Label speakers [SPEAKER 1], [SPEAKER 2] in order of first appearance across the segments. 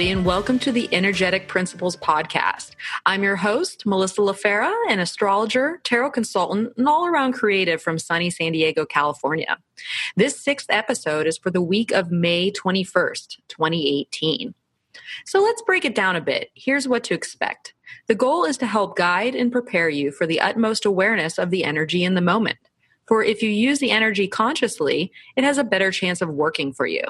[SPEAKER 1] Everybody, and welcome to the Energetic Principles Podcast. I'm your host, Melissa LaFera, an astrologer, tarot consultant, and all around creative from sunny San Diego, California. This sixth episode is for the week of May 21st, 2018. So let's break it down a bit. Here's what to expect. The goal is to help guide and prepare you for the utmost awareness of the energy in the moment. For if you use the energy consciously, it has a better chance of working for you.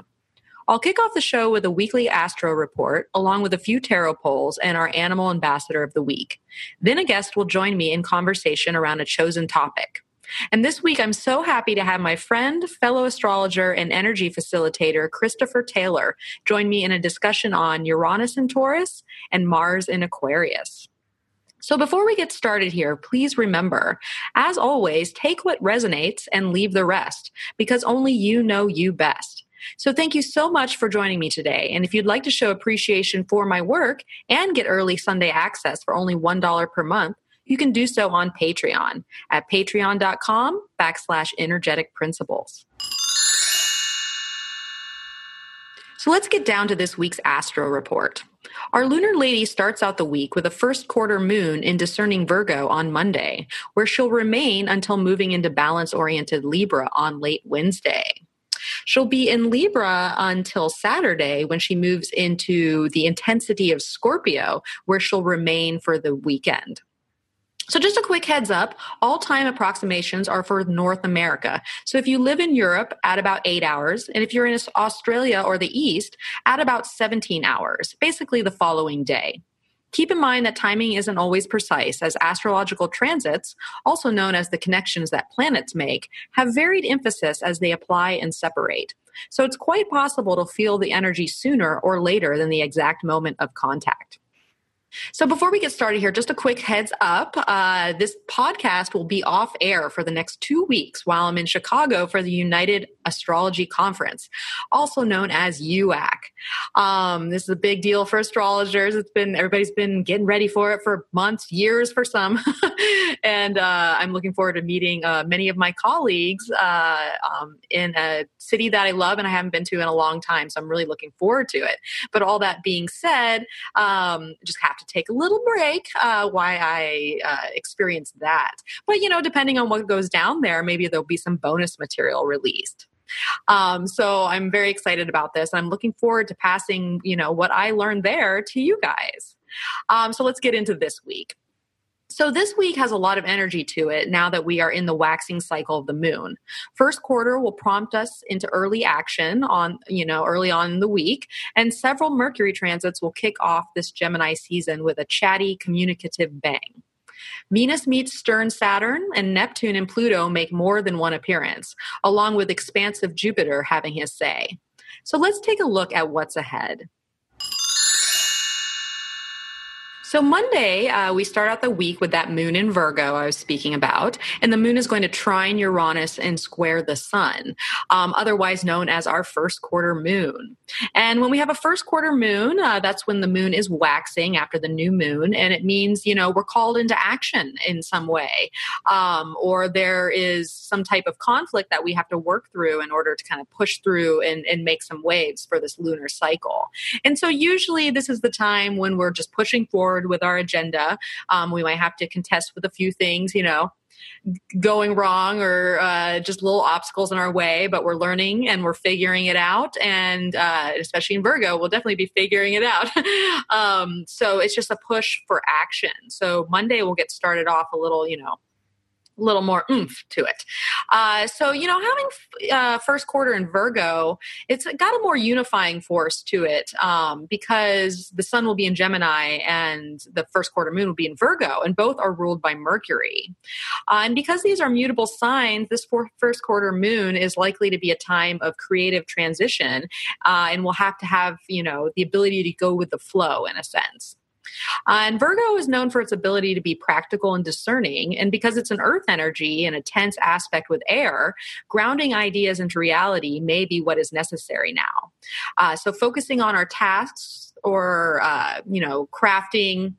[SPEAKER 1] I'll kick off the show with a weekly astro report, along with a few tarot polls and our animal ambassador of the week. Then a guest will join me in conversation around a chosen topic. And this week, I'm so happy to have my friend, fellow astrologer, and energy facilitator, Christopher Taylor, join me in a discussion on Uranus in Taurus and Mars in Aquarius. So before we get started here, please remember, as always, take what resonates and leave the rest, because only you know you best. So thank you so much for joining me today. And if you'd like to show appreciation for my work and get early Sunday access for only $1 per month, you can do so on Patreon at patreon.com backslash energetic principles. So let's get down to this week's astro report. Our lunar lady starts out the week with a first quarter moon in discerning Virgo on Monday, where she'll remain until moving into balance oriented Libra on late Wednesday. She'll be in Libra until Saturday when she moves into the intensity of Scorpio, where she'll remain for the weekend. So, just a quick heads up all time approximations are for North America. So, if you live in Europe, at about eight hours, and if you're in Australia or the East, at about 17 hours, basically the following day. Keep in mind that timing isn't always precise, as astrological transits, also known as the connections that planets make, have varied emphasis as they apply and separate. So it's quite possible to feel the energy sooner or later than the exact moment of contact. So, before we get started here, just a quick heads up. Uh, this podcast will be off air for the next two weeks while I'm in Chicago for the United Astrology Conference, also known as UAC. Um, this is a big deal for astrologers. It's been, everybody's been getting ready for it for months, years for some. and uh, I'm looking forward to meeting uh, many of my colleagues uh, um, in a city that I love and I haven't been to in a long time. So, I'm really looking forward to it. But all that being said, um, just have to take a little break uh, why I uh, experienced that. But, you know, depending on what goes down there, maybe there'll be some bonus material released. Um, so I'm very excited about this. I'm looking forward to passing, you know, what I learned there to you guys. Um, so let's get into this week. So this week has a lot of energy to it now that we are in the waxing cycle of the moon. First quarter will prompt us into early action on, you know, early on in the week, and several Mercury transits will kick off this Gemini season with a chatty, communicative bang. Venus meets stern Saturn, and Neptune and Pluto make more than one appearance, along with expansive Jupiter having his say. So let's take a look at what's ahead. So Monday, uh, we start out the week with that moon in Virgo I was speaking about, and the moon is going to trine Uranus and square the sun, um, otherwise known as our first quarter moon. And when we have a first quarter moon, uh, that's when the moon is waxing after the new moon, and it means you know we're called into action in some way, um, or there is some type of conflict that we have to work through in order to kind of push through and, and make some waves for this lunar cycle. And so usually this is the time when we're just pushing forward forward with our agenda. Um, we might have to contest with a few things, you know, going wrong or uh, just little obstacles in our way, but we're learning and we're figuring it out. And uh, especially in Virgo, we'll definitely be figuring it out. um, so it's just a push for action. So Monday we'll get started off a little, you know, little more oomph to it. Uh, so, you know, having uh, first quarter in Virgo, it's got a more unifying force to it um, because the sun will be in Gemini and the first quarter moon will be in Virgo, and both are ruled by Mercury. Uh, and because these are mutable signs, this first quarter moon is likely to be a time of creative transition, uh, and we'll have to have, you know, the ability to go with the flow in a sense. Uh, and Virgo is known for its ability to be practical and discerning. And because it's an earth energy and a tense aspect with air, grounding ideas into reality may be what is necessary now. Uh, so focusing on our tasks or, uh, you know, crafting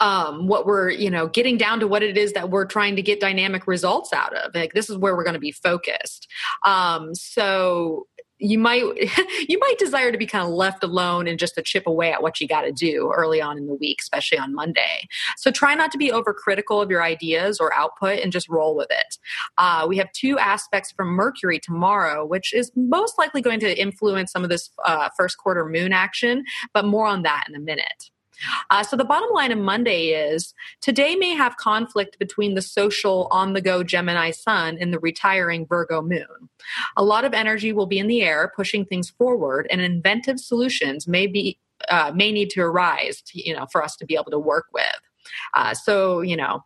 [SPEAKER 1] um, what we're you know getting down to what it is that we're trying to get dynamic results out of like this is where we're going to be focused um, so you might you might desire to be kind of left alone and just to chip away at what you got to do early on in the week especially on monday. So try not to be overcritical of your ideas or output and just roll with it. Uh, we have two aspects from mercury tomorrow which is most likely going to influence some of this uh, first quarter moon action but more on that in a minute uh, so the bottom line of Monday is today may have conflict between the social on the go Gemini sun and the retiring Virgo moon. A lot of energy will be in the air, pushing things forward, and inventive solutions may be uh, may need to arise, to, you know, for us to be able to work with. Uh, so you know,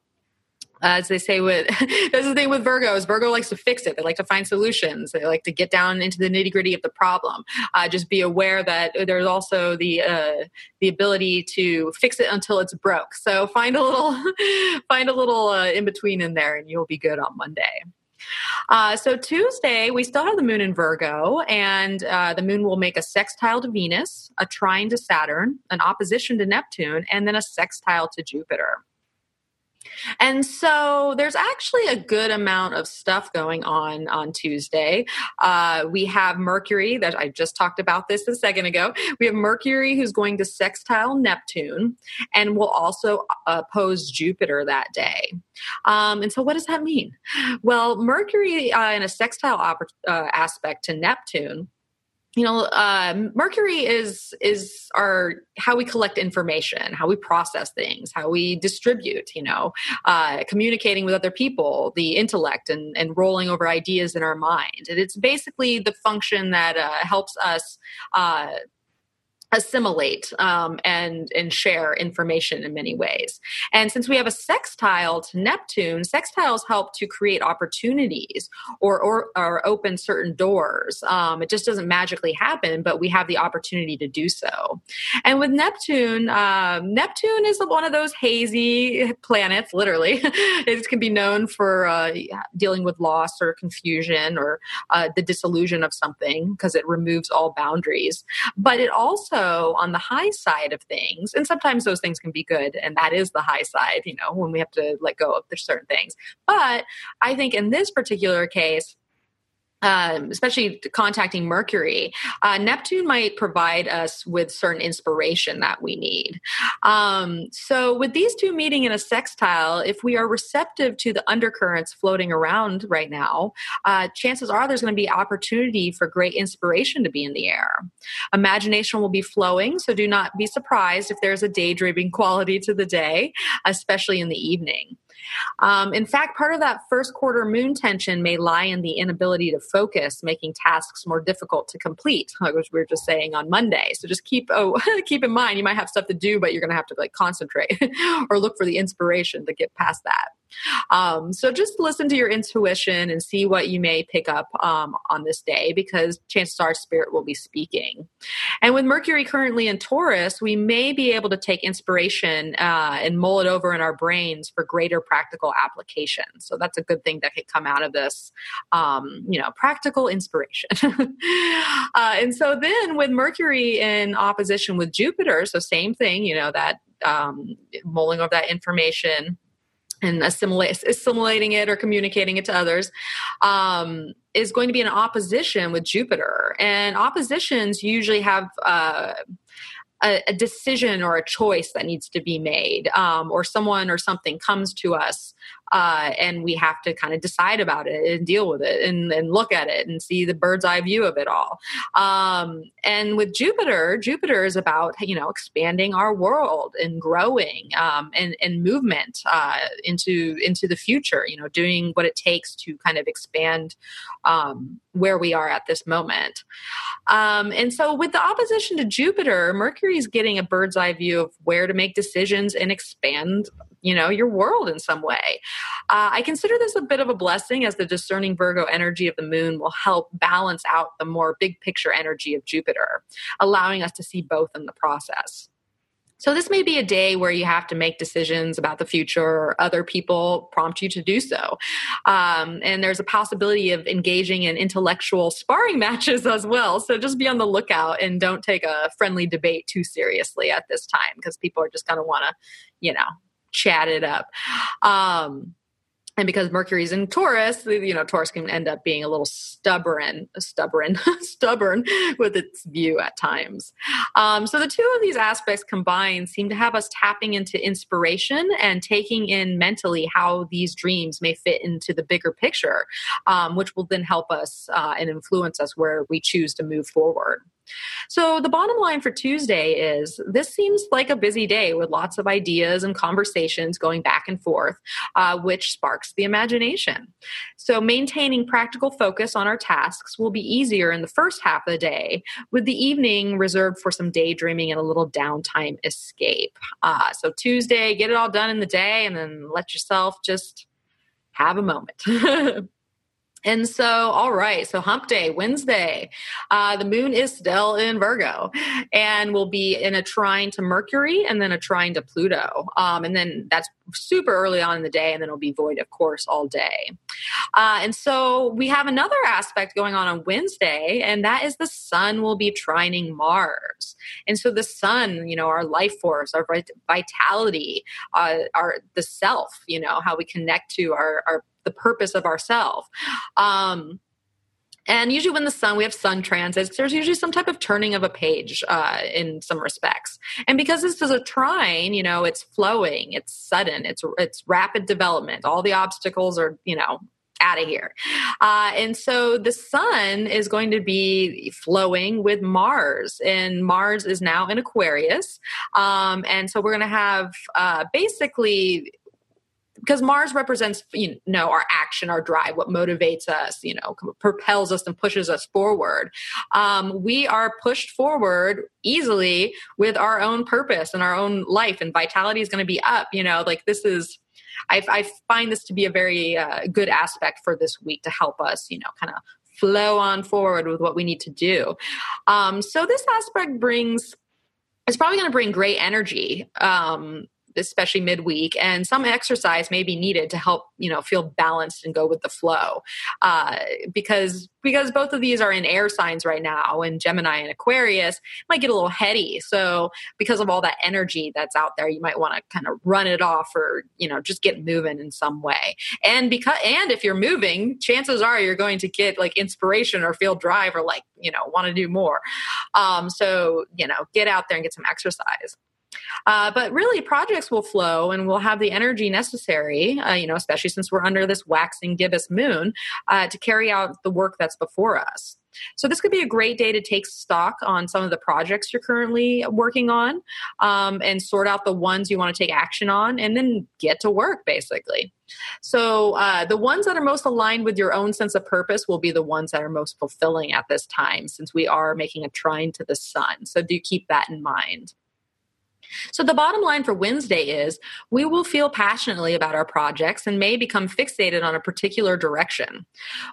[SPEAKER 1] as they say with that's the thing with virgos virgo likes to fix it. They like to find solutions. They like to get down into the nitty gritty of the problem. Uh, just be aware that there's also the uh, the ability to fix it until it's broke. So find a little find a little uh, in between in there and you'll be good on monday. Uh, so Tuesday, we still have the moon in Virgo, and uh, the moon will make a sextile to Venus, a trine to Saturn, an opposition to Neptune, and then a sextile to Jupiter. And so there's actually a good amount of stuff going on on Tuesday. Uh, we have Mercury, that I just talked about this a second ago. We have Mercury who's going to sextile Neptune and will also oppose Jupiter that day. Um, and so, what does that mean? Well, Mercury uh, in a sextile op- uh, aspect to Neptune you know uh, mercury is is our how we collect information how we process things how we distribute you know uh, communicating with other people the intellect and, and rolling over ideas in our mind. And it's basically the function that uh, helps us uh, assimilate um, and and share information in many ways. And since we have a sextile to Neptune, sextiles help to create opportunities or or, or open certain doors. Um, it just doesn't magically happen, but we have the opportunity to do so. And with Neptune, um, Neptune is one of those hazy planets. Literally, it can be known for uh, dealing with loss or confusion or uh, the disillusion of something because it removes all boundaries. But it also on the high side of things, and sometimes those things can be good, and that is the high side, you know, when we have to let go of certain things. But I think in this particular case, um, especially contacting Mercury, uh, Neptune might provide us with certain inspiration that we need. Um, so, with these two meeting in a sextile, if we are receptive to the undercurrents floating around right now, uh, chances are there's going to be opportunity for great inspiration to be in the air. Imagination will be flowing, so do not be surprised if there's a daydreaming quality to the day, especially in the evening. Um, in fact, part of that first quarter moon tension may lie in the inability to focus, making tasks more difficult to complete, like we were just saying on Monday. So just keep oh keep in mind you might have stuff to do, but you're going to have to like concentrate or look for the inspiration to get past that. Um, so just listen to your intuition and see what you may pick up um, on this day because chances are spirit will be speaking. And with Mercury currently in Taurus, we may be able to take inspiration uh, and mull it over in our brains for greater practical application. So that's a good thing that could come out of this, um, you know, practical inspiration. uh, and so then with Mercury in opposition with Jupiter, so same thing, you know, that um, mulling of that information and assimilating it or communicating it to others um, is going to be in opposition with Jupiter. And oppositions usually have uh, a, a, decision or a choice that needs to be made, um, or someone or something comes to us uh, and we have to kind of decide about it and deal with it and, and, look at it and see the bird's eye view of it all. Um, and with Jupiter, Jupiter is about you know expanding our world and growing um, and, and movement uh, into into the future. You know, doing what it takes to kind of expand um, where we are at this moment. Um, and so, with the opposition to Jupiter, Mercury is getting a bird's eye view of where to make decisions and expand you know your world in some way uh, i consider this a bit of a blessing as the discerning virgo energy of the moon will help balance out the more big picture energy of jupiter allowing us to see both in the process So, this may be a day where you have to make decisions about the future, or other people prompt you to do so. Um, and there's a possibility of engaging in intellectual sparring matches as well. So, just be on the lookout and don't take a friendly debate too seriously at this time because people are just going to want to, you know, chat it up. Um, and because Mercury's in Taurus, you know, Taurus can end up being a little stubborn, stubborn, stubborn with its view at times. Um, so the two of these aspects combined seem to have us tapping into inspiration and taking in mentally how these dreams may fit into the bigger picture, um, which will then help us uh, and influence us where we choose to move forward. So, the bottom line for Tuesday is this seems like a busy day with lots of ideas and conversations going back and forth, uh, which sparks the imagination. So, maintaining practical focus on our tasks will be easier in the first half of the day, with the evening reserved for some daydreaming and a little downtime escape. Uh, so, Tuesday, get it all done in the day and then let yourself just have a moment. And so, all right, so hump day, Wednesday, uh, the moon is still in Virgo and will be in a trine to Mercury and then a trine to Pluto. Um, and then that's super early on in the day, and then it'll be void, of course, all day. Uh, and so we have another aspect going on on Wednesday, and that is the sun will be trining Mars. And so the sun, you know, our life force, our vitality, uh, our the self, you know, how we connect to our, our the purpose of ourself. Um, and usually, when the sun, we have sun transits, there's usually some type of turning of a page uh, in some respects. And because this is a trine, you know, it's flowing, it's sudden, it's it's rapid development. All the obstacles are, you know, out of here. Uh, and so the sun is going to be flowing with Mars, and Mars is now in Aquarius. Um, and so we're going to have uh, basically because Mars represents, you know, our action, our drive, what motivates us, you know, propels us and pushes us forward. Um, we are pushed forward easily with our own purpose and our own life, and vitality is going to be up. You know, like this is. I, I find this to be a very uh, good aspect for this week to help us, you know, kind of flow on forward with what we need to do. Um, so this aspect brings it's probably going to bring great energy um, especially midweek and some exercise may be needed to help you know feel balanced and go with the flow. Uh, because because both of these are in air signs right now and gemini and aquarius might get a little heady. So because of all that energy that's out there you might want to kind of run it off or you know just get moving in some way. And because and if you're moving chances are you're going to get like inspiration or feel drive or like you know want to do more. Um, so you know get out there and get some exercise uh, but really, projects will flow and we'll have the energy necessary, uh, you know, especially since we're under this waxing gibbous moon, uh, to carry out the work that's before us. So this could be a great day to take stock on some of the projects you're currently working on um, and sort out the ones you want to take action on and then get to work basically. So uh, the ones that are most aligned with your own sense of purpose will be the ones that are most fulfilling at this time since we are making a trine to the sun. So do keep that in mind. So, the bottom line for Wednesday is we will feel passionately about our projects and may become fixated on a particular direction.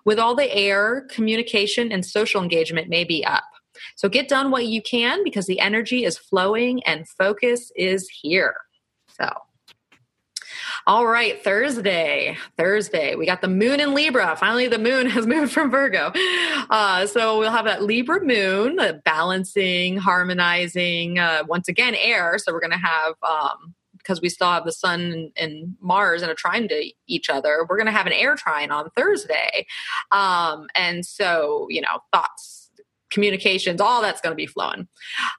[SPEAKER 1] With all the air, communication, and social engagement may be up. So, get done what you can because the energy is flowing and focus is here. So, all right, Thursday. Thursday. We got the moon in Libra. Finally, the moon has moved from Virgo. Uh, so we'll have that Libra moon, uh, balancing, harmonizing, uh, once again, air. So we're going to have. Um, because we still have the sun and, Mars in a trine to each other, we're going to have an air trine on Thursday. Um, and so, you know, thoughts, communications, all that's going to be flowing.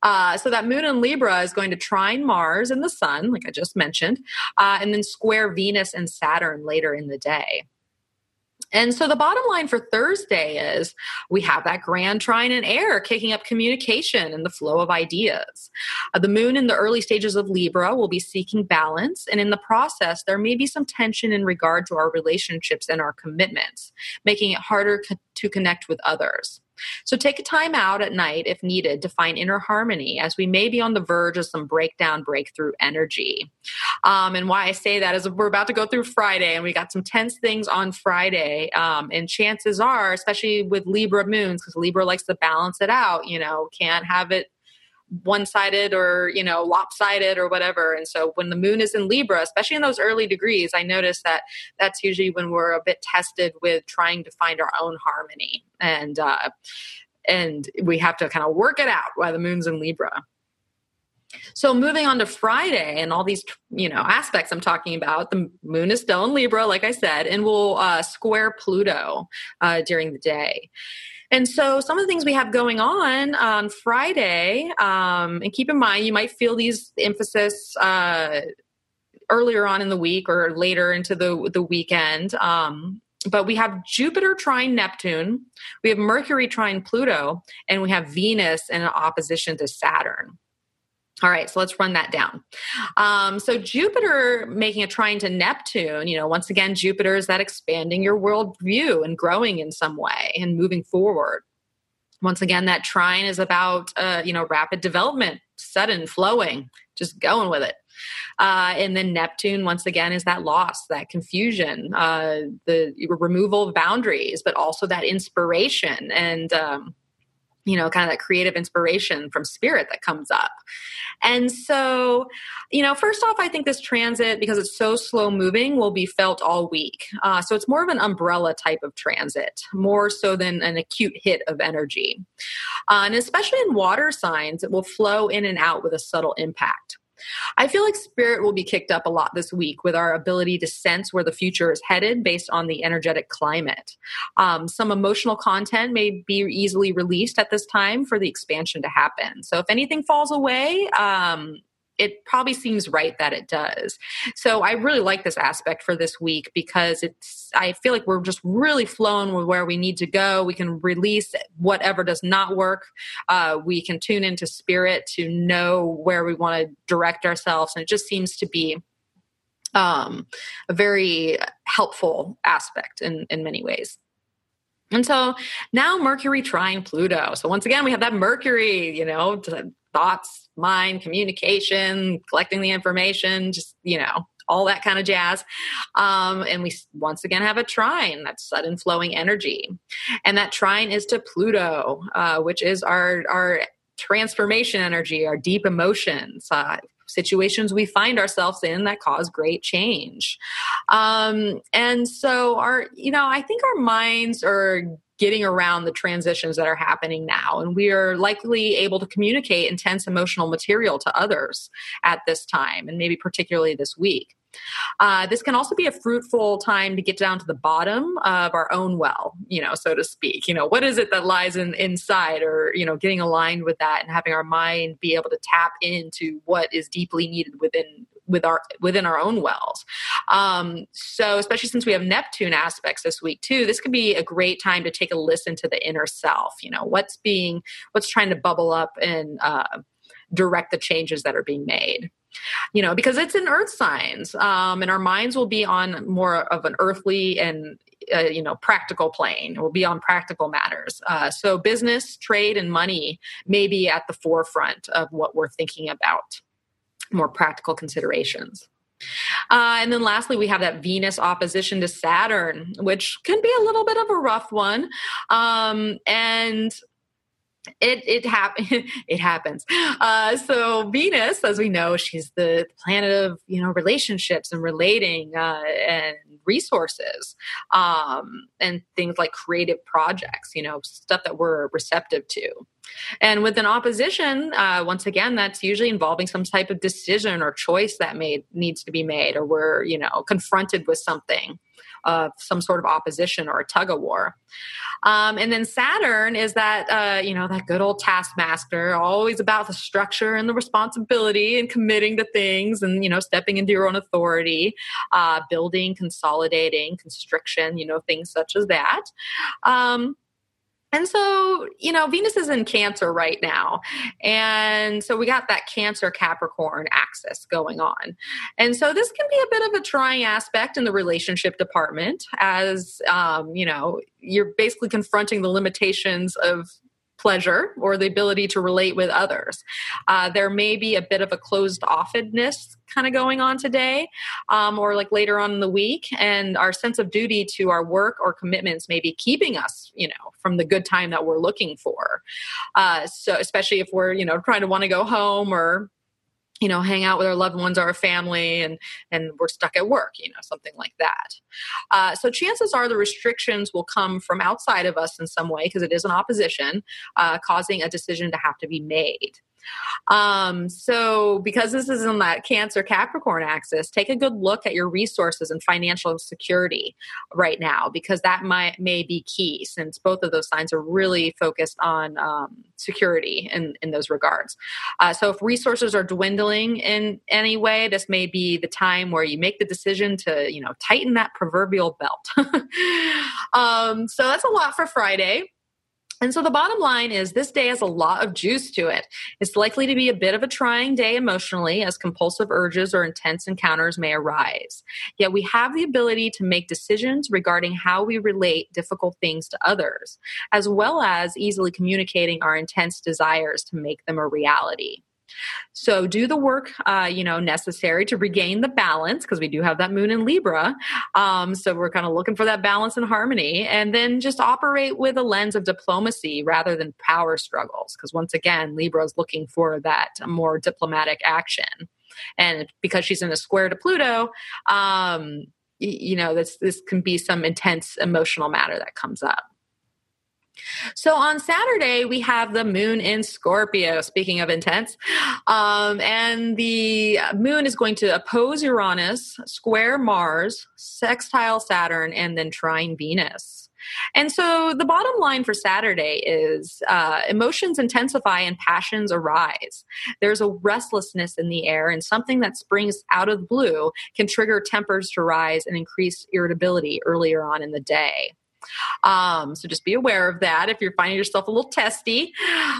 [SPEAKER 1] Uh, so that moon in Libra is going to trine Mars and the sun, like I just mentioned, uh, and then square Venus and Saturn later in the day. And so the bottom line for Thursday is we have that grand trine in air kicking up communication and the flow of ideas. Uh, the moon in the early stages of Libra will be seeking balance, and in the process, there may be some tension in regard to our relationships and our commitments, making it harder co- to connect with others. So take a time out at night if needed to find inner harmony as we may be on the verge of some breakdown, breakthrough energy. Um, and why I say that is we're about to go through Friday and we got some tense things on Friday. Um, and chances are, especially with Libra moons, because Libra likes to balance it out, you know, can't have it one sided or, you know, lopsided or whatever. And so when the moon is in Libra, especially in those early degrees, I notice that that's usually when we're a bit tested with trying to find our own harmony. And, uh, and we have to kind of work it out while the moon's in Libra. So moving on to Friday and all these, you know, aspects I'm talking about, the moon is still in Libra, like I said, and will uh, square Pluto uh, during the day. And so some of the things we have going on on Friday, um, and keep in mind, you might feel these emphasis uh, earlier on in the week or later into the the weekend. Um, but we have Jupiter trine Neptune, we have Mercury trine Pluto, and we have Venus in opposition to Saturn. All right, so let's run that down. Um, so Jupiter making a trine to Neptune, you know, once again, Jupiter is that expanding your world view and growing in some way and moving forward. Once again, that trine is about, uh, you know, rapid development, sudden flowing, just going with it. Uh, and then Neptune, once again, is that loss, that confusion, uh, the removal of boundaries, but also that inspiration and, um, you know, kind of that creative inspiration from spirit that comes up. And so, you know, first off, I think this transit, because it's so slow moving, will be felt all week. Uh, so it's more of an umbrella type of transit, more so than an acute hit of energy. Uh, and especially in water signs, it will flow in and out with a subtle impact. I feel like spirit will be kicked up a lot this week with our ability to sense where the future is headed based on the energetic climate. Um, some emotional content may be easily released at this time for the expansion to happen. So if anything falls away, um, it probably seems right that it does. So I really like this aspect for this week because it's I feel like we're just really flowing with where we need to go. We can release whatever does not work. Uh, we can tune into spirit to know where we want to direct ourselves, and it just seems to be um, a very helpful aspect in in many ways. And so now Mercury trine Pluto. So once again, we have that Mercury, you know, thoughts, mind, communication, collecting the information, just, you know, all that kind of jazz. Um, and we once again have a trine, that sudden flowing energy. And that trine is to Pluto, uh, which is our, our transformation energy, our deep emotions, uh, situations we find ourselves in that cause great change. Um, and so, our, you know, I think our minds are getting around the transitions that are happening now. And we are likely able to communicate intense emotional material to others at this time, and maybe particularly this week. Uh, this can also be a fruitful time to get down to the bottom of our own well, you know, so to speak. You know, what is it that lies in, inside, or you know, getting aligned with that and having our mind be able to tap into what is deeply needed within with our within our own wells. Um, so, especially since we have Neptune aspects this week too, this could be a great time to take a listen to the inner self. You know, what's being what's trying to bubble up and uh, direct the changes that are being made you know, because it's in earth signs, um, and our minds will be on more of an earthly and uh, you know practical plane. Will be on practical matters. Uh, so business, trade, and money may be at the forefront of what we're thinking about. More practical considerations. Uh, and then lastly, we have that Venus opposition to Saturn, which can be a little bit of a rough one. Um, and it it hap- it happens. Uh, so Venus, as we know, she's the planet of you know relationships and relating uh, and resources um, and things like creative projects. You know, stuff that we're receptive to. And with an opposition, uh, once again, that's usually involving some type of decision or choice that made needs to be made, or we're you know confronted with something of some sort of opposition or a tug of war. Um, and then Saturn is that, uh, you know, that good old taskmaster, always about the structure and the responsibility and committing to things and, you know, stepping into your own authority, uh, building, consolidating, constriction, you know, things such as that. Um, and so, you know, Venus is in Cancer right now. And so we got that Cancer Capricorn axis going on. And so this can be a bit of a trying aspect in the relationship department as, um, you know, you're basically confronting the limitations of pleasure or the ability to relate with others. Uh, there may be a bit of a closed offedness kind of going on today um, or like later on in the week. And our sense of duty to our work or commitments may be keeping us, you know, from the good time that we're looking for. Uh, so, especially if we're, you know, trying to want to go home or you know hang out with our loved ones our family and and we're stuck at work you know something like that. Uh, so chances are the restrictions will come from outside of us in some way because it is an opposition uh, causing a decision to have to be made um, so, because this is in that Cancer Capricorn axis, take a good look at your resources and financial security right now, because that might may be key since both of those signs are really focused on um, security in, in those regards. Uh, so, if resources are dwindling in any way, this may be the time where you make the decision to, you know, tighten that proverbial belt. um, so, that's a lot for Friday. And so the bottom line is this day has a lot of juice to it. It's likely to be a bit of a trying day emotionally as compulsive urges or intense encounters may arise. Yet we have the ability to make decisions regarding how we relate difficult things to others, as well as easily communicating our intense desires to make them a reality. So do the work, uh, you know, necessary to regain the balance because we do have that moon in Libra. Um, so we're kind of looking for that balance and harmony, and then just operate with a lens of diplomacy rather than power struggles. Because once again, Libra is looking for that more diplomatic action, and because she's in a square to Pluto. Um, you know, this this can be some intense emotional matter that comes up. So on Saturday, we have the moon in Scorpio, speaking of intense. Um, and the moon is going to oppose Uranus, square Mars, sextile Saturn, and then trine Venus. And so the bottom line for Saturday is uh, emotions intensify and passions arise. There's a restlessness in the air, and something that springs out of the blue can trigger tempers to rise and increase irritability earlier on in the day. Um, so just be aware of that if you're finding yourself a little testy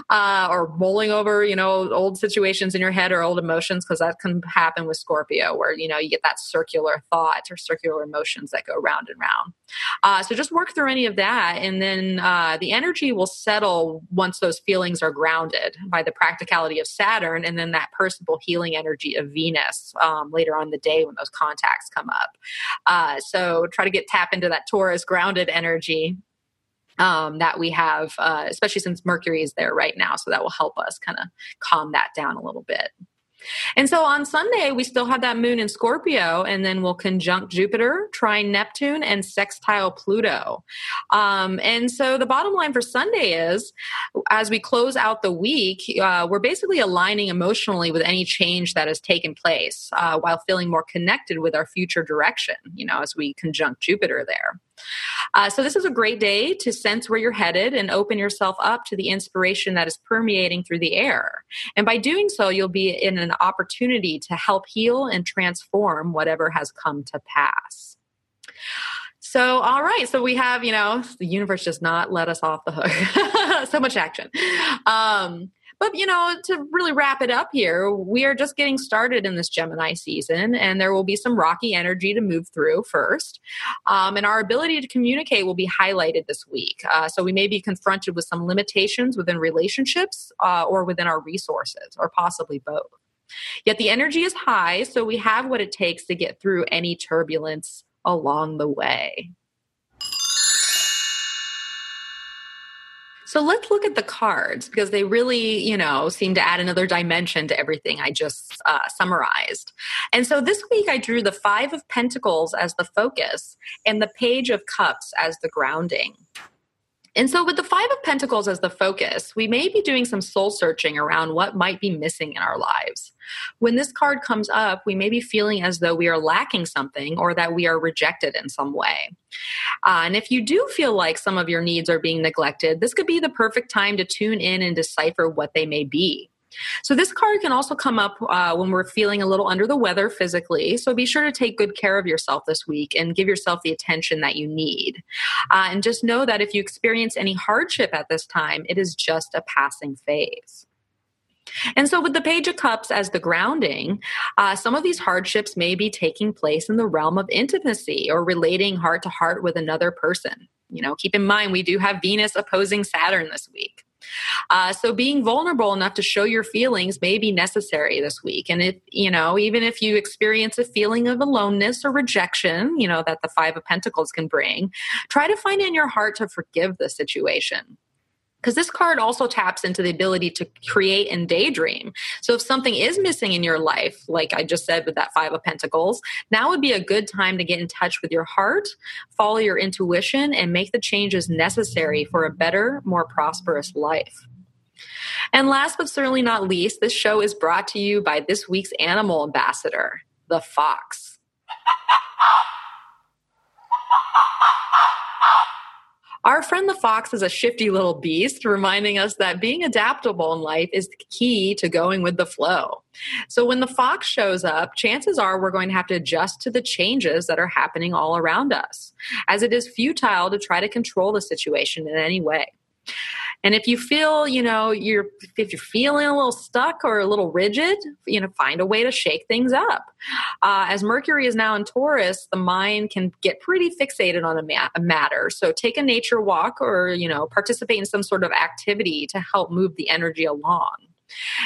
[SPEAKER 1] uh, or mulling over, you know, old situations in your head or old emotions, because that can happen with Scorpio, where you know you get that circular thought or circular emotions that go round and round. Uh, so just work through any of that, and then uh, the energy will settle once those feelings are grounded by the practicality of Saturn, and then that personable healing energy of Venus um, later on the day when those contacts come up. Uh, so try to get tap into that Taurus grounded energy energy um, that we have, uh, especially since Mercury is there right now. So that will help us kind of calm that down a little bit. And so on Sunday, we still have that moon in Scorpio, and then we'll conjunct Jupiter, trine Neptune, and sextile Pluto. Um, and so the bottom line for Sunday is as we close out the week, uh, we're basically aligning emotionally with any change that has taken place uh, while feeling more connected with our future direction, you know, as we conjunct Jupiter there. Uh, so, this is a great day to sense where you're headed and open yourself up to the inspiration that is permeating through the air. And by doing so, you'll be in an opportunity to help heal and transform whatever has come to pass. So, all right. So we have, you know, the universe does not let us off the hook. so much action. Um, but, you know, to really wrap it up here, we are just getting started in this Gemini season, and there will be some rocky energy to move through first. Um, and our ability to communicate will be highlighted this week. Uh, so we may be confronted with some limitations within relationships uh, or within our resources, or possibly both. Yet the energy is high, so we have what it takes to get through any turbulence along the way. So let's look at the cards because they really, you know, seem to add another dimension to everything I just uh, summarized. And so this week I drew the Five of Pentacles as the focus and the Page of Cups as the grounding. And so, with the Five of Pentacles as the focus, we may be doing some soul searching around what might be missing in our lives. When this card comes up, we may be feeling as though we are lacking something or that we are rejected in some way. Uh, and if you do feel like some of your needs are being neglected, this could be the perfect time to tune in and decipher what they may be. So, this card can also come up uh, when we're feeling a little under the weather physically. So, be sure to take good care of yourself this week and give yourself the attention that you need. Uh, and just know that if you experience any hardship at this time, it is just a passing phase. And so, with the Page of Cups as the grounding, uh, some of these hardships may be taking place in the realm of intimacy or relating heart to heart with another person. You know, keep in mind we do have Venus opposing Saturn this week. Uh, so being vulnerable enough to show your feelings may be necessary this week. And if, you know, even if you experience a feeling of aloneness or rejection, you know, that the Five of Pentacles can bring, try to find in your heart to forgive the situation because this card also taps into the ability to create and daydream. So if something is missing in your life, like I just said with that Five of Pentacles, now would be a good time to get in touch with your heart, follow your intuition, and make the changes necessary for a better, more prosperous life. And last but certainly not least, this show is brought to you by this week's animal ambassador, the fox. Our friend the fox is a shifty little beast, reminding us that being adaptable in life is the key to going with the flow. So when the fox shows up, chances are we're going to have to adjust to the changes that are happening all around us, as it is futile to try to control the situation in any way. And if you feel, you know, you're if you're feeling a little stuck or a little rigid, you know, find a way to shake things up. Uh, as Mercury is now in Taurus, the mind can get pretty fixated on a, ma- a matter. So take a nature walk or you know participate in some sort of activity to help move the energy along.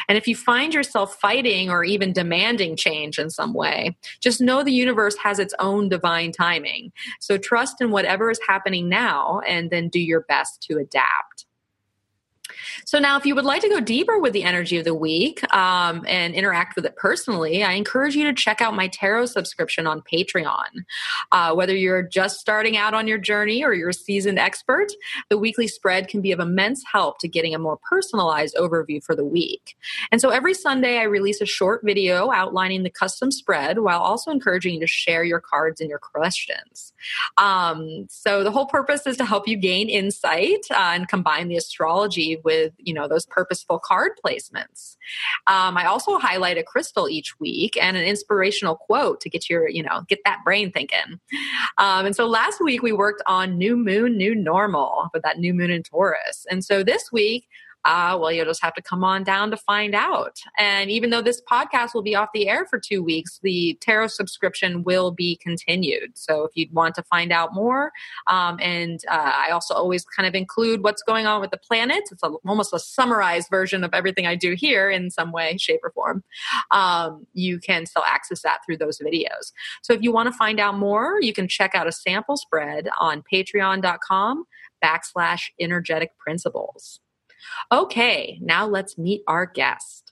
[SPEAKER 1] And if you find yourself fighting or even demanding change in some way, just know the universe has its own divine timing. So trust in whatever is happening now and then do your best to adapt. So now, if you would like to go deeper with the energy of the week um, and interact with it personally, I encourage you to check out my tarot subscription on Patreon. Uh, whether you're just starting out on your journey or you're a seasoned expert, the weekly spread can be of immense help to getting a more personalized overview for the week. And so every Sunday, I release a short video outlining the custom spread while also encouraging you to share your cards and your questions. Um, so the whole purpose is to help you gain insight uh, and combine the astrology with you know those purposeful card placements. Um, i also highlight a crystal each week and an inspirational quote to get your you know get that brain thinking. Um, and so last week we worked on new moon new normal with that new moon in taurus. And so this week uh, well, you'll just have to come on down to find out. And even though this podcast will be off the air for two weeks, the tarot subscription will be continued. So if you'd want to find out more, um, and uh, I also always kind of include what's going on with the planets. It's a, almost a summarized version of everything I do here in some way, shape, or form. Um, you can still access that through those videos. So if you want to find out more, you can check out a sample spread on patreon.com backslash energetic principles. Okay, now let's meet our guest.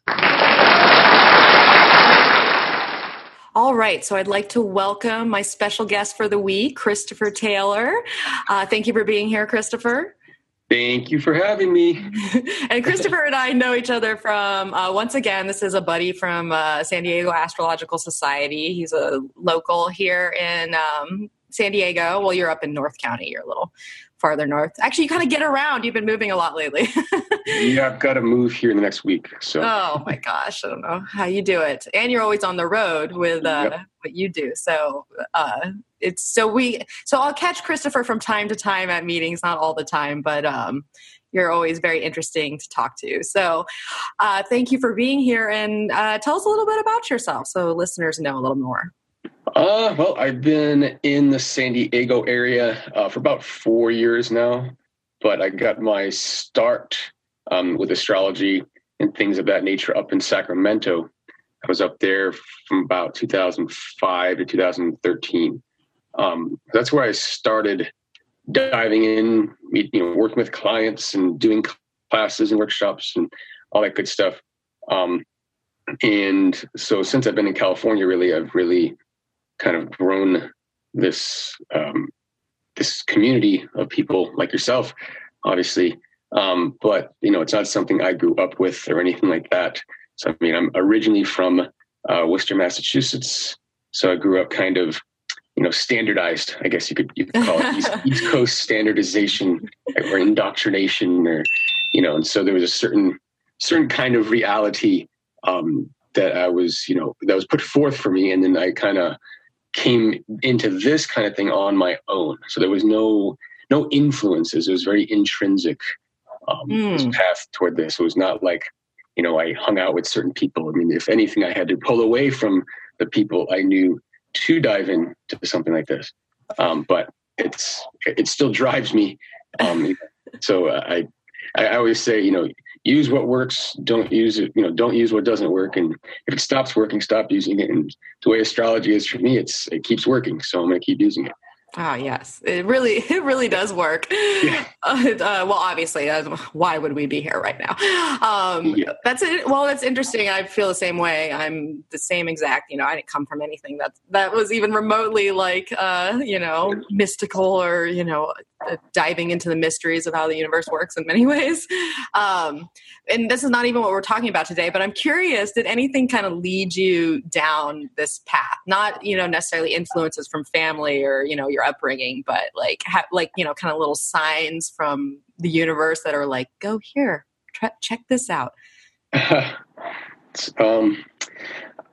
[SPEAKER 1] All right, so I'd like to welcome my special guest for the week, Christopher Taylor. Uh, thank you for being here, Christopher.
[SPEAKER 2] Thank you for having me.
[SPEAKER 1] and Christopher and I know each other from, uh, once again, this is a buddy from uh, San Diego Astrological Society. He's a local here in um, San Diego. Well, you're up in North County. You're a little farther north. Actually, you kind of get around. You've been moving a lot lately.
[SPEAKER 2] yeah, I've got to move here in the next week. So.
[SPEAKER 1] Oh my gosh, I don't know how you do it, and you're always on the road with uh, yep. what you do. So uh, it's so we. So I'll catch Christopher from time to time at meetings, not all the time, but um, you're always very interesting to talk to. So uh, thank you for being here, and uh, tell us a little bit about yourself so listeners know a little more.
[SPEAKER 2] Uh, well, I've been in the San Diego area uh, for about four years now, but I got my start um, with astrology and things of that nature up in Sacramento. I was up there from about 2005 to 2013. Um, that's where I started diving in, you know, working with clients and doing classes and workshops and all that good stuff. Um, and so since I've been in California, really, I've really kind of grown this um, this community of people like yourself, obviously. Um, but you know, it's not something I grew up with or anything like that. So I mean, I'm originally from uh, Worcester, Massachusetts. So I grew up kind of, you know, standardized. I guess you could you could call it East, East Coast standardization or indoctrination, or you know. And so there was a certain certain kind of reality um, that I was, you know, that was put forth for me, and then I kind of came into this kind of thing on my own. So there was no no influences. It was very intrinsic um, mm. path toward this. It was not like you know I hung out with certain people. I mean, if anything, I had to pull away from the people I knew to dive into something like this. Um, but it's it still drives me. Um, so uh, I, I always say, you know, use what works, don't use it, you know, don't use what doesn't work. And if it stops working, stop using it. And the way astrology is for me, it's it keeps working. So I'm gonna keep using it.
[SPEAKER 1] Ah, oh, yes, it really, it really does work. Yeah. Uh, well, obviously, uh, why would we be here right now? Um, yeah. That's it. Well, that's interesting. I feel the same way. I'm the same exact. You know, I didn't come from anything that that was even remotely like, uh, you know, mystical or you know, diving into the mysteries of how the universe works in many ways. Um, and this is not even what we're talking about today. But I'm curious. Did anything kind of lead you down this path? Not, you know, necessarily influences from family or you know your upbringing, but like ha- like you know, kind of little signs from the universe that are like, go here, check this out.
[SPEAKER 2] um,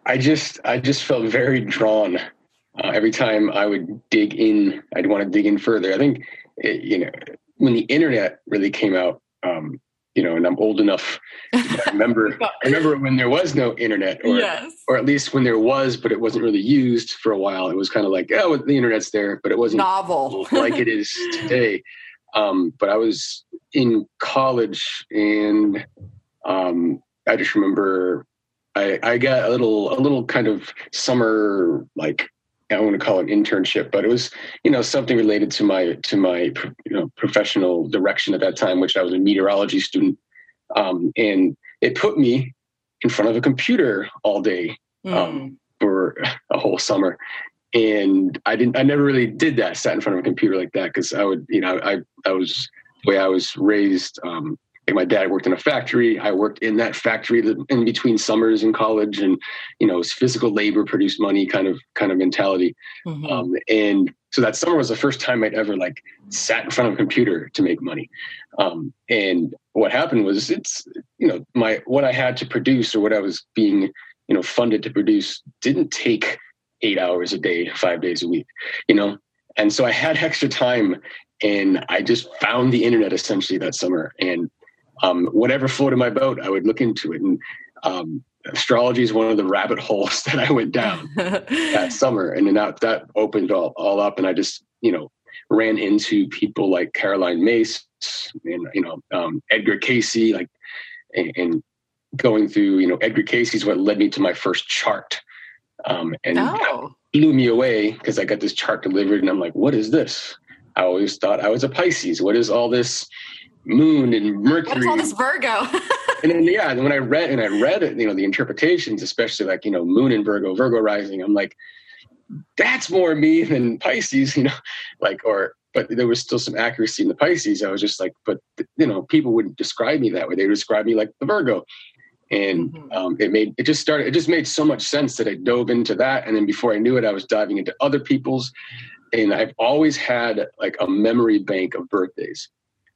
[SPEAKER 2] I just I just felt very drawn uh, every time I would dig in. I'd want to dig in further. I think it, you know when the internet really came out. Um, you know, and I'm old enough. I remember, I remember when there was no internet, or yes. or at least when there was, but it wasn't really used for a while. It was kind of like, oh, the internet's there, but it wasn't
[SPEAKER 1] novel
[SPEAKER 2] like it is today. Um, but I was in college, and um, I just remember I, I got a little, a little kind of summer like I want to call it internship, but it was, you know, something related to my to my you know professional direction at that time, which I was a meteorology student, um, and it put me in front of a computer all day um, mm. for a whole summer, and I didn't, I never really did that, sat in front of a computer like that, because I would, you know, I I was the way I was raised. Um, like my dad worked in a factory. I worked in that factory in between summers in college, and you know, it was physical labor produced money kind of kind of mentality. Mm-hmm. Um, and so that summer was the first time I'd ever like sat in front of a computer to make money. Um, and what happened was it's you know my what I had to produce or what I was being you know funded to produce didn't take eight hours a day, five days a week. You know, and so I had extra time and I just found the internet essentially that summer and um, whatever floated my boat, I would look into it. And um, astrology is one of the rabbit holes that I went down that summer. And then that, that opened all, all up. And I just, you know, ran into people like Caroline Myss and, you know, um, Edgar Cayce, like, and, and, going through, you know, Edgar Cayce is what led me to my first chart. Um, and oh. blew me away because I got this chart delivered and I'm like, what is this? I always thought I was a Pisces. What is all this? moon and mercury.
[SPEAKER 1] What's all this Virgo?
[SPEAKER 2] and then yeah, and when I read and I read it, you know, the interpretations, especially like, you know, moon and Virgo, Virgo rising, I'm like, that's more me than Pisces, you know, like or but there was still some accuracy in the Pisces. I was just like, but you know, people wouldn't describe me that way. They would describe me like the Virgo. And mm-hmm. um, it made it just started. It just made so much sense that I dove into that, and then before I knew it, I was diving into other people's. And I've always had like a memory bank of birthdays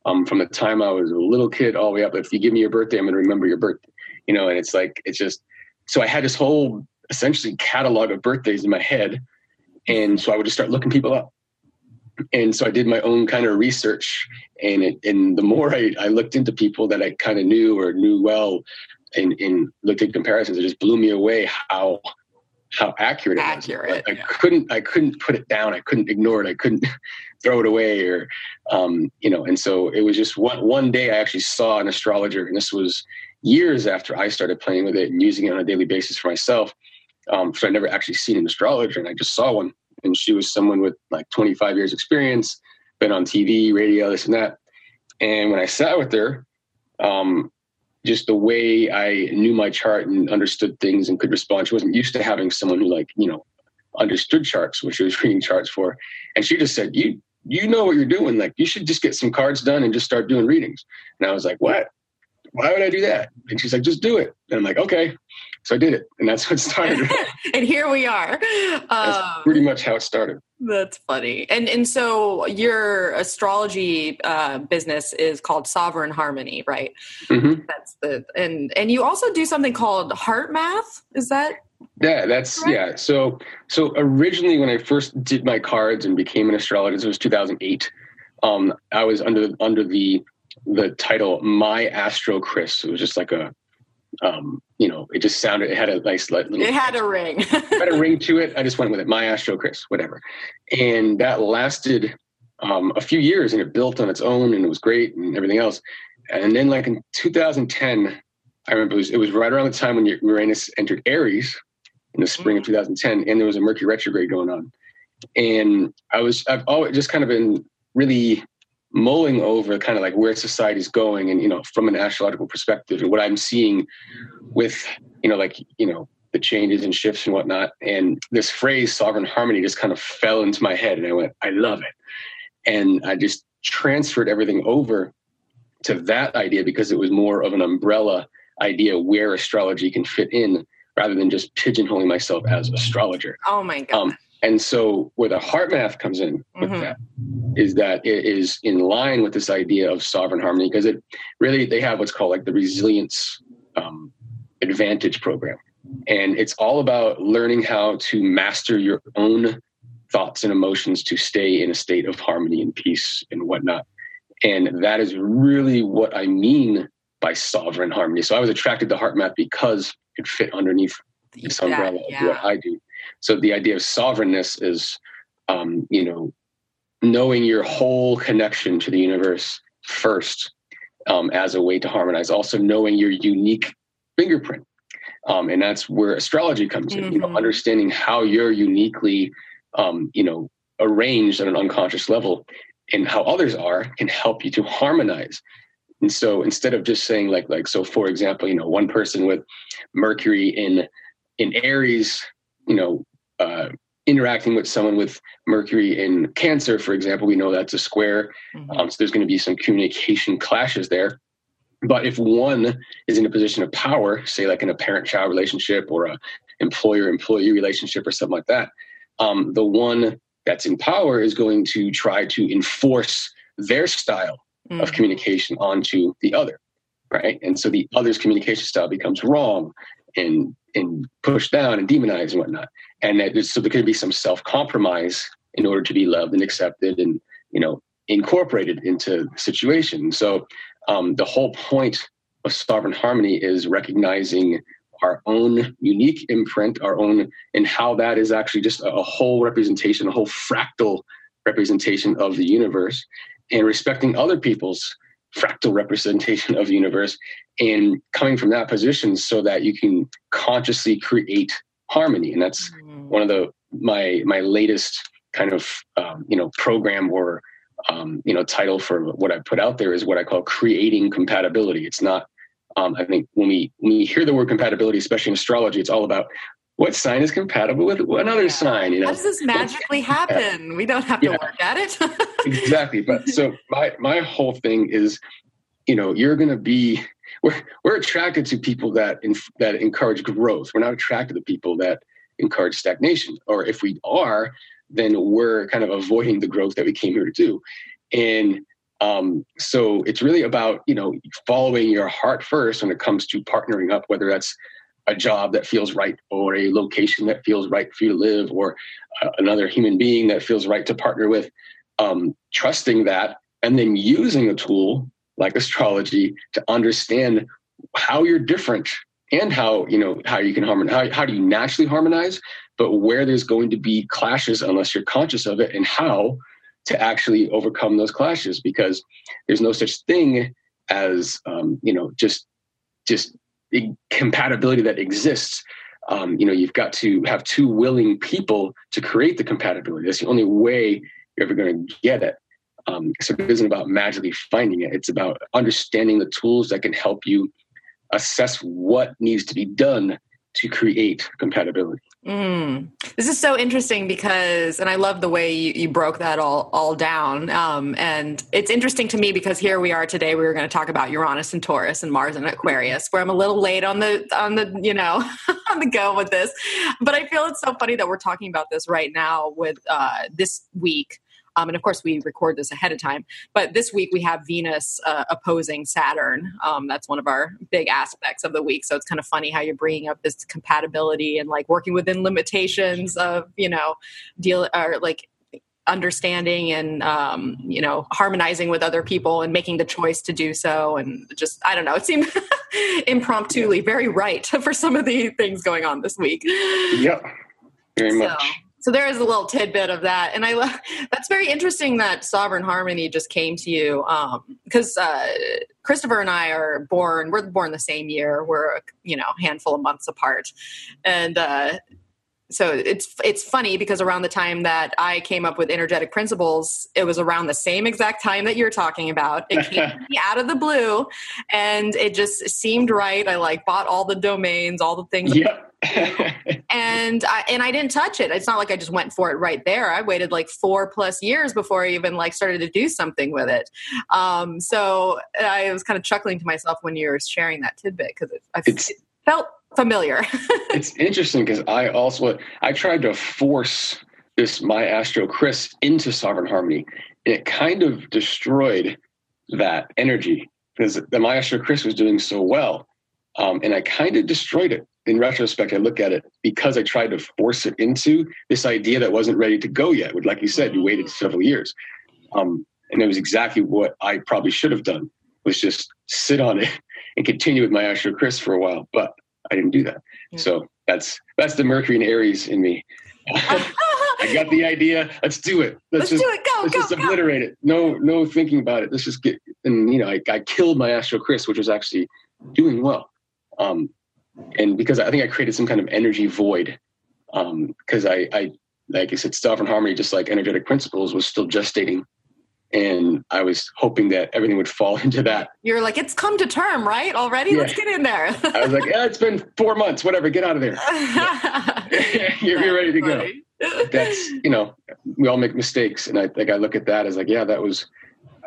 [SPEAKER 2] um, from the time I was a little kid all the way up. If you give me your birthday, I'm going to remember your birthday. You know, and it's like it's just so I had this whole essentially catalog of birthdays in my head, and so I would just start looking people up. And so I did my own kind of research, and it, and the more I, I looked into people that I kind of knew or knew well, and, and looked at comparisons, it just blew me away how how accurate it
[SPEAKER 1] accurate,
[SPEAKER 2] was. I, I couldn't I couldn't put it down. I couldn't ignore it. I couldn't throw it away or um, you know. And so it was just one one day I actually saw an astrologer, and this was years after I started playing with it and using it on a daily basis for myself. Um, so I never actually seen an astrologer, and I just saw one, and she was someone with like 25 years experience, been on TV, radio, this and that. And when I sat with her, um, just the way I knew my chart and understood things and could respond. She wasn't used to having someone who like, you know, understood charts, which she was reading charts for. And she just said, You you know what you're doing. Like you should just get some cards done and just start doing readings. And I was like, What? Why would I do that? And she's like, just do it. And I'm like, okay. So I did it. And that's what started.
[SPEAKER 1] and here we are.
[SPEAKER 2] That's um, pretty much how it started.
[SPEAKER 1] That's funny. And and so your astrology uh, business is called Sovereign Harmony, right? Mm-hmm. That's the and and you also do something called HeartMath. Is that?
[SPEAKER 2] Yeah, that's right? yeah. So so originally when I first did my cards and became an astrologist, it was 2008. Um, I was under under the the title My Astro Chris. It was just like a um, you know, it just sounded, it had a nice little.
[SPEAKER 1] It had a ring.
[SPEAKER 2] had a ring to it. I just went with it. My Astro Chris, whatever. And that lasted um, a few years and it built on its own and it was great and everything else. and then like in 2010, I remember it was, it was right around the time when Uranus entered Aries in the spring mm-hmm. of 2010, and there was a Mercury retrograde going on. And I was, I've always just kind of been really mulling over kind of like where society's going and, you know, from an astrological perspective and what I'm seeing with, you know, like, you know, the changes and shifts and whatnot. And this phrase, sovereign harmony, just kind of fell into my head. And I went, I love it. And I just transferred everything over to that idea because it was more of an umbrella idea where astrology can fit in rather than just pigeonholing myself as astrologer.
[SPEAKER 1] Oh my God. Um,
[SPEAKER 2] and so where the HeartMath comes in with mm-hmm. that is that it is in line with this idea of sovereign harmony because it really they have what's called like the resilience um, advantage program and it's all about learning how to master your own thoughts and emotions to stay in a state of harmony and peace and whatnot and that is really what i mean by sovereign harmony so i was attracted to HeartMath because it fit underneath this umbrella yeah. of what i do so the idea of sovereignness is, um, you know, knowing your whole connection to the universe first um, as a way to harmonize. Also knowing your unique fingerprint, um, and that's where astrology comes in. Mm-hmm. You know, mm-hmm. understanding how you're uniquely, um, you know, arranged at an unconscious level, and how others are can help you to harmonize. And so instead of just saying like like so, for example, you know, one person with Mercury in in Aries you know, uh, interacting with someone with Mercury in Cancer, for example, we know that's a square. Mm-hmm. Um, so there's going to be some communication clashes there. But if one is in a position of power, say like in a parent-child relationship or a employer-employee relationship or something like that, um, the one that's in power is going to try to enforce their style mm-hmm. of communication onto the other, right? And so the other's communication style becomes wrong and and pushed down and demonized and whatnot. And that so there could be some self compromise in order to be loved and accepted and you know incorporated into the situation. So um, the whole point of sovereign harmony is recognizing our own unique imprint, our own, and how that is actually just a, a whole representation, a whole fractal representation of the universe, and respecting other people's fractal representation of the universe and coming from that position so that you can consciously create harmony and that's mm. one of the my my latest kind of um, you know program or um, you know title for what i put out there is what i call creating compatibility it's not um, i think when we when we hear the word compatibility especially in astrology it's all about what sign is compatible with another yeah. sign you know
[SPEAKER 1] how does this magically happen we don't have to yeah. work at it
[SPEAKER 2] exactly but so my my whole thing is you know you're going to be we're we're attracted to people that in, that encourage growth. We're not attracted to people that encourage stagnation. Or if we are, then we're kind of avoiding the growth that we came here to do. And um, so it's really about you know following your heart first when it comes to partnering up, whether that's a job that feels right or a location that feels right for you to live or uh, another human being that feels right to partner with um, trusting that and then using a tool like astrology to understand how you're different and how you know how you can harmonize how, how do you naturally harmonize but where there's going to be clashes unless you're conscious of it and how to actually overcome those clashes because there's no such thing as um, you know just just compatibility that exists um, you know you've got to have two willing people to create the compatibility that's the only way you're ever going to get it um, so it isn't about magically finding it. It's about understanding the tools that can help you assess what needs to be done to create compatibility.
[SPEAKER 1] Mm. This is so interesting because, and I love the way you, you broke that all all down. Um, and it's interesting to me because here we are today. We were going to talk about Uranus and Taurus and Mars and Aquarius, where I'm a little late on the on the you know on the go with this. But I feel it's so funny that we're talking about this right now with uh, this week um, and of course, we record this ahead of time. But this week we have Venus uh, opposing Saturn. Um, that's one of our big aspects of the week. So it's kind of funny how you're bringing up this compatibility and like working within limitations of you know deal or like understanding and um, you know harmonizing with other people and making the choice to do so and just i don't know it seemed impromptu very right for some of the things going on this week
[SPEAKER 2] yep very much
[SPEAKER 1] so there is a little tidbit of that. And i love that's very interesting that sovereign harmony just came to you because um, uh, christopher and i are born we're born the same year. We're you know a handful of months apart. And uh, so it's it's funny because around the time that I came up with energetic principles, it was around the same exact time that you're talking about. It came out of the blue, and it just seemed right. I like bought all the domains, all the things.
[SPEAKER 2] Yep.
[SPEAKER 1] and I and I didn't touch it. It's not like I just went for it right there. I waited like four plus years before I even like started to do something with it. Um, so I was kind of chuckling to myself when you were sharing that tidbit because it, it felt familiar.
[SPEAKER 2] it's interesting because I also I tried to force this my Astro Chris into Sovereign Harmony, and it kind of destroyed that energy because the astro Chris was doing so well, um, and I kind of destroyed it. In retrospect, I look at it because I tried to force it into this idea that wasn't ready to go yet. Like you said, you waited several years, um, and it was exactly what I probably should have done was just sit on it and continue with my Astro Chris for a while. But I didn't do that. Yeah. So that's that's the Mercury and Aries in me. I got the idea. Let's do it.
[SPEAKER 1] Let's, let's
[SPEAKER 2] just,
[SPEAKER 1] do it. Go,
[SPEAKER 2] let's
[SPEAKER 1] go,
[SPEAKER 2] just obliterate it. No, no thinking about it. Let's just get. And you know, I, I killed my Astro Chris, which was actually doing well. Um, and because I think I created some kind of energy void. Um, because I, I, like I said, Sovereign Harmony, just like energetic principles, was still gestating and I was hoping that everything would fall into that.
[SPEAKER 1] You're like, it's come to term, right? Already, yeah. let's get in there.
[SPEAKER 2] I was like, yeah, it's been four months, whatever, get out of there. you're, you're, ready to go. That's you know, we all make mistakes, and I think I look at that as like, yeah, that was.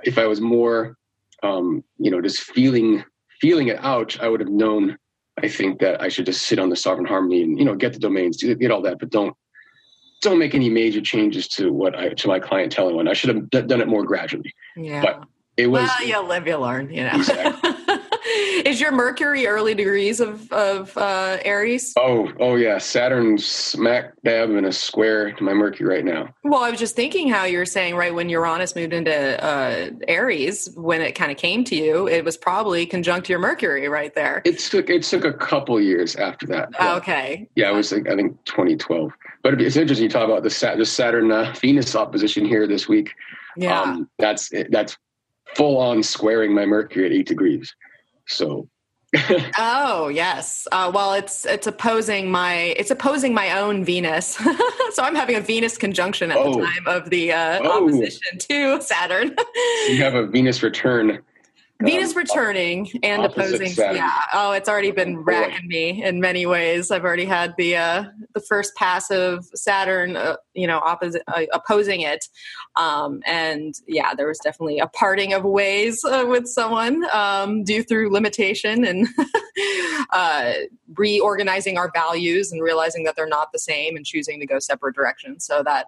[SPEAKER 2] If I was more, um, you know, just feeling feeling it out, I would have known. I think that I should just sit on the sovereign harmony and you know get the domains, get all that, but don't don't make any major changes to what I to my clientele and when I should have d- done it more gradually.
[SPEAKER 1] Yeah.
[SPEAKER 2] But it was
[SPEAKER 1] Well, you live, you learn, you know. Exactly. Is your Mercury early degrees of of uh, Aries?
[SPEAKER 2] Oh, oh yeah. Saturn's smack dab in a square to my Mercury right now.
[SPEAKER 1] Well, I was just thinking how you were saying right when Uranus moved into uh, Aries, when it kind of came to you, it was probably conjunct your Mercury right there.
[SPEAKER 2] It took it took a couple years after that.
[SPEAKER 1] Okay.
[SPEAKER 2] Yeah, it was like, I think 2012. But it's interesting you talk about the, the Saturn uh, Venus opposition here this week.
[SPEAKER 1] Yeah, um,
[SPEAKER 2] that's that's full on squaring my Mercury at eight degrees. So.
[SPEAKER 1] oh yes. Uh, well, it's it's opposing my it's opposing my own Venus. so I'm having a Venus conjunction at oh. the time of the uh, oh. opposition to Saturn.
[SPEAKER 2] you have a Venus return
[SPEAKER 1] Venus um, returning and opposing. Yeah. Oh, it's already been racking me in many ways. I've already had the uh, the first pass of Saturn, uh, you know, opposite, uh, opposing it, um, and yeah, there was definitely a parting of ways uh, with someone um, due through limitation and uh, reorganizing our values and realizing that they're not the same and choosing to go separate directions. So that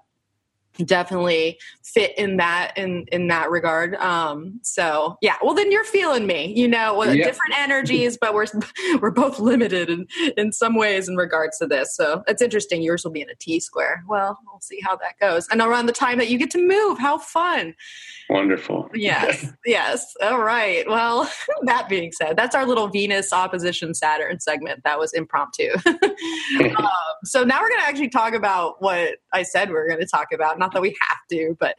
[SPEAKER 1] definitely fit in that in in that regard. Um so yeah. Well then you're feeling me you know yep. different energies but we're we're both limited in in some ways in regards to this. So it's interesting. Yours will be in a t square well we'll see how that goes. And around the time that you get to move how fun.
[SPEAKER 2] Wonderful.
[SPEAKER 1] Yes yes. All right. Well that being said that's our little venus opposition saturn segment. That was impromptu. Um, so now we're going to actually talk about what i said we are going to talk about not that we have to, but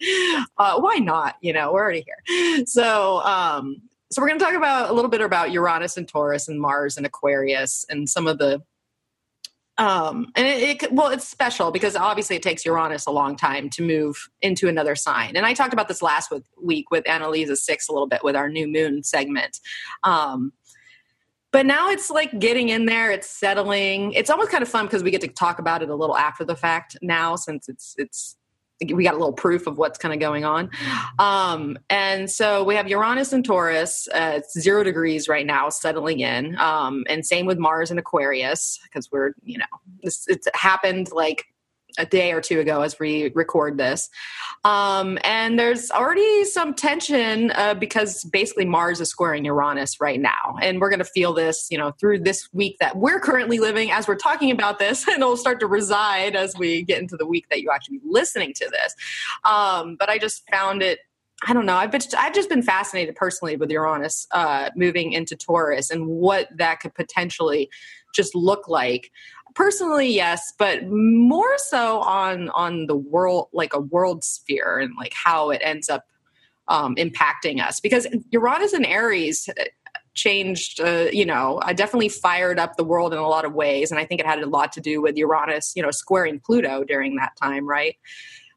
[SPEAKER 1] uh, why not? You know, we're already here. So, um, so we're going to talk about a little bit about Uranus and Taurus and Mars and Aquarius and some of the um and it, it, well it's special because obviously it takes uranus a long time to move into another sign and i talked about this last week with annalisa six a little bit with our new moon segment um but now it's like getting in there it's settling it's almost kind of fun because we get to talk about it a little after the fact now since it's it's we got a little proof of what's kind of going on. Um, and so we have Uranus and Taurus. Uh, zero degrees right now, settling in. Um, and same with Mars and Aquarius because we're, you know, this, it's happened like a day or two ago as we record this. Um, and there's already some tension uh, because basically Mars is squaring Uranus right now. And we're going to feel this, you know, through this week that we're currently living as we're talking about this. And it'll start to reside as we get into the week that you actually be listening to this. Um, but I just found it I don't know. I've been I've just been fascinated personally with Uranus uh, moving into Taurus and what that could potentially just look like personally yes but more so on on the world like a world sphere and like how it ends up um, impacting us because uranus and aries uh, changed uh, you know i definitely fired up the world in a lot of ways and i think it had a lot to do with uranus you know squaring pluto during that time right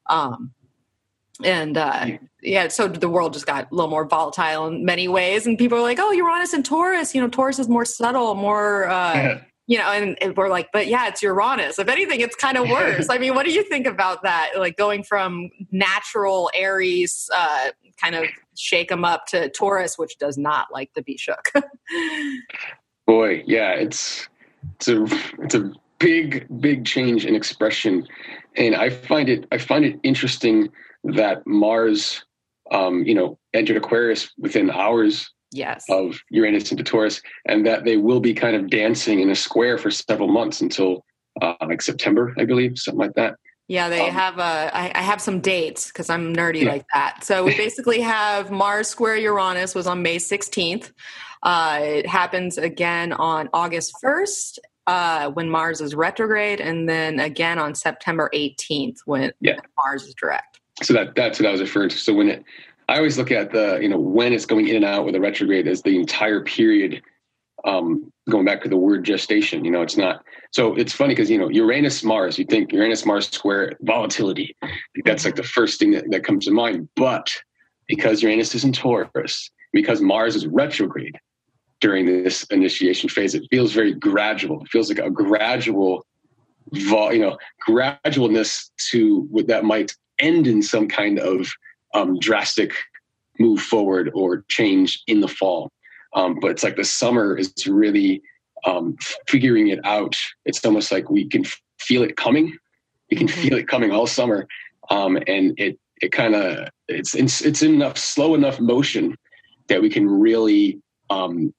[SPEAKER 1] um, and uh, yeah, so the world just got a little more volatile in many ways. And people are like, "Oh, Uranus and Taurus. You know, Taurus is more subtle, more uh, you know, and, and, we're like, but yeah, it's Uranus. If anything, it's kind of worse. I mean, what do you think about that? Like going from natural Aries, uh, kind of shake them up to Taurus, which does not like to be shook.
[SPEAKER 2] Boy, yeah, it's it's a it's a big big change in expression, and I find it I find it interesting that Mars, um, you know, entered Aquarius within hours
[SPEAKER 1] yes.
[SPEAKER 2] of Uranus into Taurus, and that they will be kind of dancing in a square for several months until uh, like September, I believe, something like that.
[SPEAKER 1] Yeah, they um, have a. I, I have some dates because I'm nerdy yeah. like that. So we basically have Mars square Uranus was on May 16th. Uh, it happens again on August 1st uh, when Mars is retrograde, and then again on September 18th when yeah. Mars is direct.
[SPEAKER 2] So that that's what I was referring to. So when it I always look at the, you know, when it's going in and out with a retrograde as the entire period, um, going back to the word gestation, you know, it's not, so it's funny because, you know, Uranus, Mars, you think Uranus, Mars square volatility. That's like the first thing that, that comes to mind. But because Uranus is in Taurus, because Mars is retrograde during this initiation phase, it feels very gradual. It feels like a gradual, you know, gradualness to what that might end in some kind of um, drastic move forward or change in the fall. Um, but it's like the summer is really um, figuring it out. It's almost like we can feel it coming. We can mm-hmm. feel it coming all summer, um, and it it kind of it's, it's it's in enough slow enough motion that we can really um,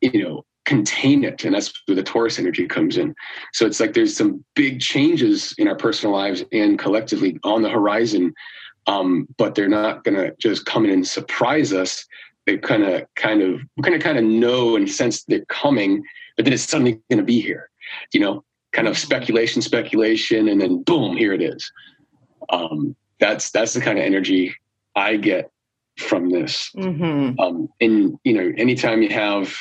[SPEAKER 2] you know contain it and that's where the taurus energy comes in so it's like there's some big changes in our personal lives and collectively on the horizon um, but they're not going to just come in and surprise us. They kind of, kind of, kind of, kind of know and sense they're coming, but then it's suddenly going to be here. You know, kind of speculation, speculation, and then boom, here it is. Um, that's that's the kind of energy I get from this. Mm-hmm. Um, and you know, anytime you have,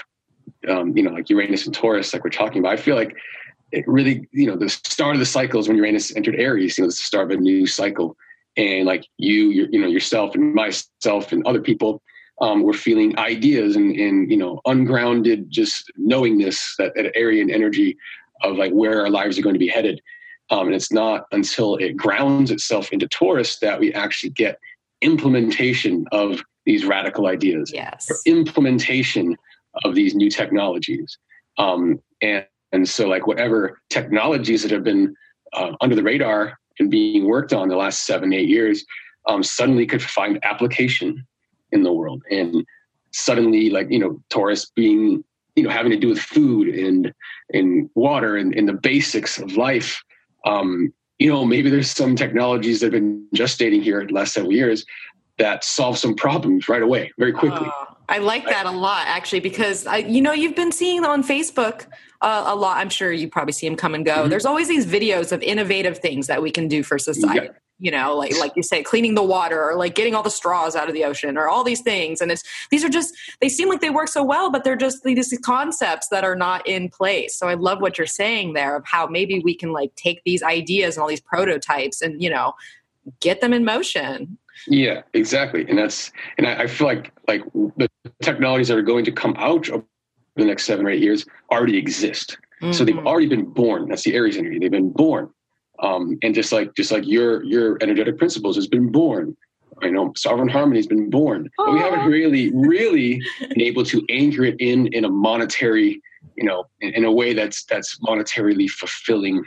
[SPEAKER 2] um, you know, like Uranus and Taurus, like we're talking about, I feel like it really, you know, the start of the cycle is when Uranus entered Aries. You know, it's the start of a new cycle and like you, your, you know, yourself and myself and other people um, were feeling ideas and, and, you know, ungrounded, just knowingness that, that area and energy of like where our lives are going to be headed. Um, and it's not until it grounds itself into Taurus that we actually get implementation of these radical ideas,
[SPEAKER 1] yes.
[SPEAKER 2] or implementation of these new technologies. Um, and, and so like whatever technologies that have been uh, under the radar and being worked on the last seven, eight years, um, suddenly could find application in the world. And suddenly, like, you know, Taurus being, you know, having to do with food and, and water and, and the basics of life. Um, you know, maybe there's some technologies that have been gestating here in the last several years that solve some problems right away, very quickly. Uh,
[SPEAKER 1] I like that a lot, actually, because I, you know you've been seeing on Facebook uh, a lot. I'm sure you probably see them come and go. Mm-hmm. There's always these videos of innovative things that we can do for society. Yeah. You know, like like you say, cleaning the water or like getting all the straws out of the ocean or all these things. And it's these are just they seem like they work so well, but they're just these concepts that are not in place. So I love what you're saying there of how maybe we can like take these ideas and all these prototypes and you know get them in motion
[SPEAKER 2] yeah, exactly. And that's and I, I, feel like like the technologies that are going to come out over the next seven or eight years already exist. Mm-hmm. So they've mm-hmm. already been born. That's the Aries energy. They've been born. Um, and just like just like your your energetic principles has been born. I know sovereign harmony has been born. But we haven't really, really been able to anchor it in in a monetary, you know, in, in a way that's that's monetarily fulfilling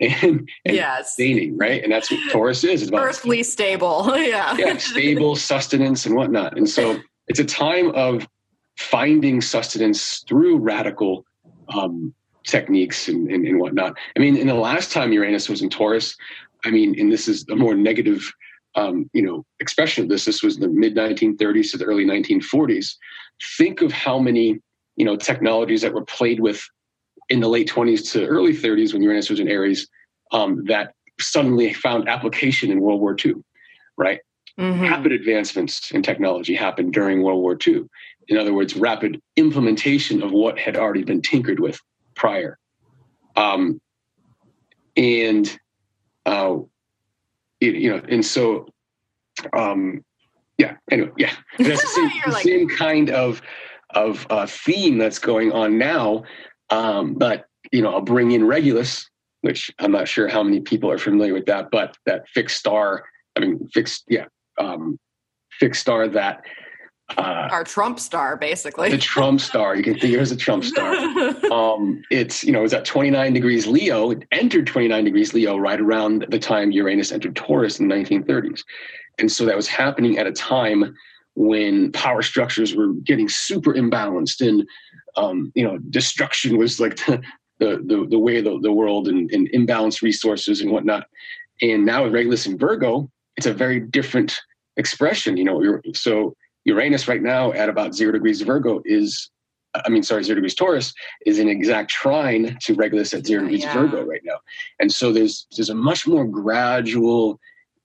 [SPEAKER 2] and, and
[SPEAKER 1] yes.
[SPEAKER 2] sustaining, right? And that's what Taurus is. It's
[SPEAKER 1] about earthly stable. yeah.
[SPEAKER 2] Yeah, stable sustenance and whatnot. And so it's a time of finding sustenance through radical um, techniques and, and, and, whatnot. I mean, in the last time Uranus was in Taurus, I mean, and this is a more negative, um, you know, expression of this. This was the mid 1930s to the early 1940s. Think of how many, you know, technologies that were played with in the late 20s to early 30s when Uranus was in Aries um, that suddenly found application in World War II, right? Mm-hmm. Rapid advancements in technology happened during World War II. In other words, rapid implementation of what had already been tinkered with prior. Um, and, uh, it, you know, and so, um, yeah, anyway, yeah. That's the same, the like- same kind of, of uh, theme that's going on now. Um, but, you know, I'll bring in Regulus, which I'm not sure how many people are familiar with that, but that fixed star, I mean, fixed, yeah, um, fixed star that
[SPEAKER 1] uh, our Trump star, basically.
[SPEAKER 2] The Trump star. You can think of it as a Trump star. um, it's, you know, it was at 29 degrees Leo. It entered 29 degrees Leo right around the time Uranus entered Taurus in the 1930s. And so that was happening at a time when power structures were getting super imbalanced and, um, you know, destruction was like the, the, the, the way of the, the world and, and imbalanced resources and whatnot. And now with Regulus and Virgo, it's a very different expression, you know, so Uranus right now at about zero degrees Virgo is, I mean, sorry, zero degrees Taurus is an exact trine to Regulus at zero degrees yeah. Virgo right now. And so there's there's a much more gradual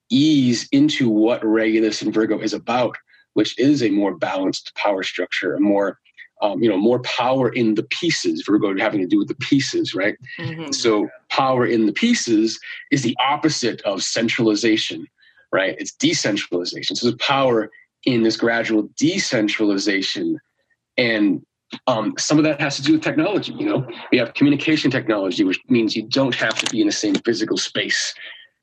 [SPEAKER 2] ease into what Regulus and Virgo is about, which is a more balanced power structure, a more um, you know, more power in the pieces. Virgo having to do with the pieces, right? Mm-hmm. So power in the pieces is the opposite of centralization, right? It's decentralization. So there's power in this gradual decentralization and um, some of that has to do with technology you know we have communication technology which means you don't have to be in the same physical space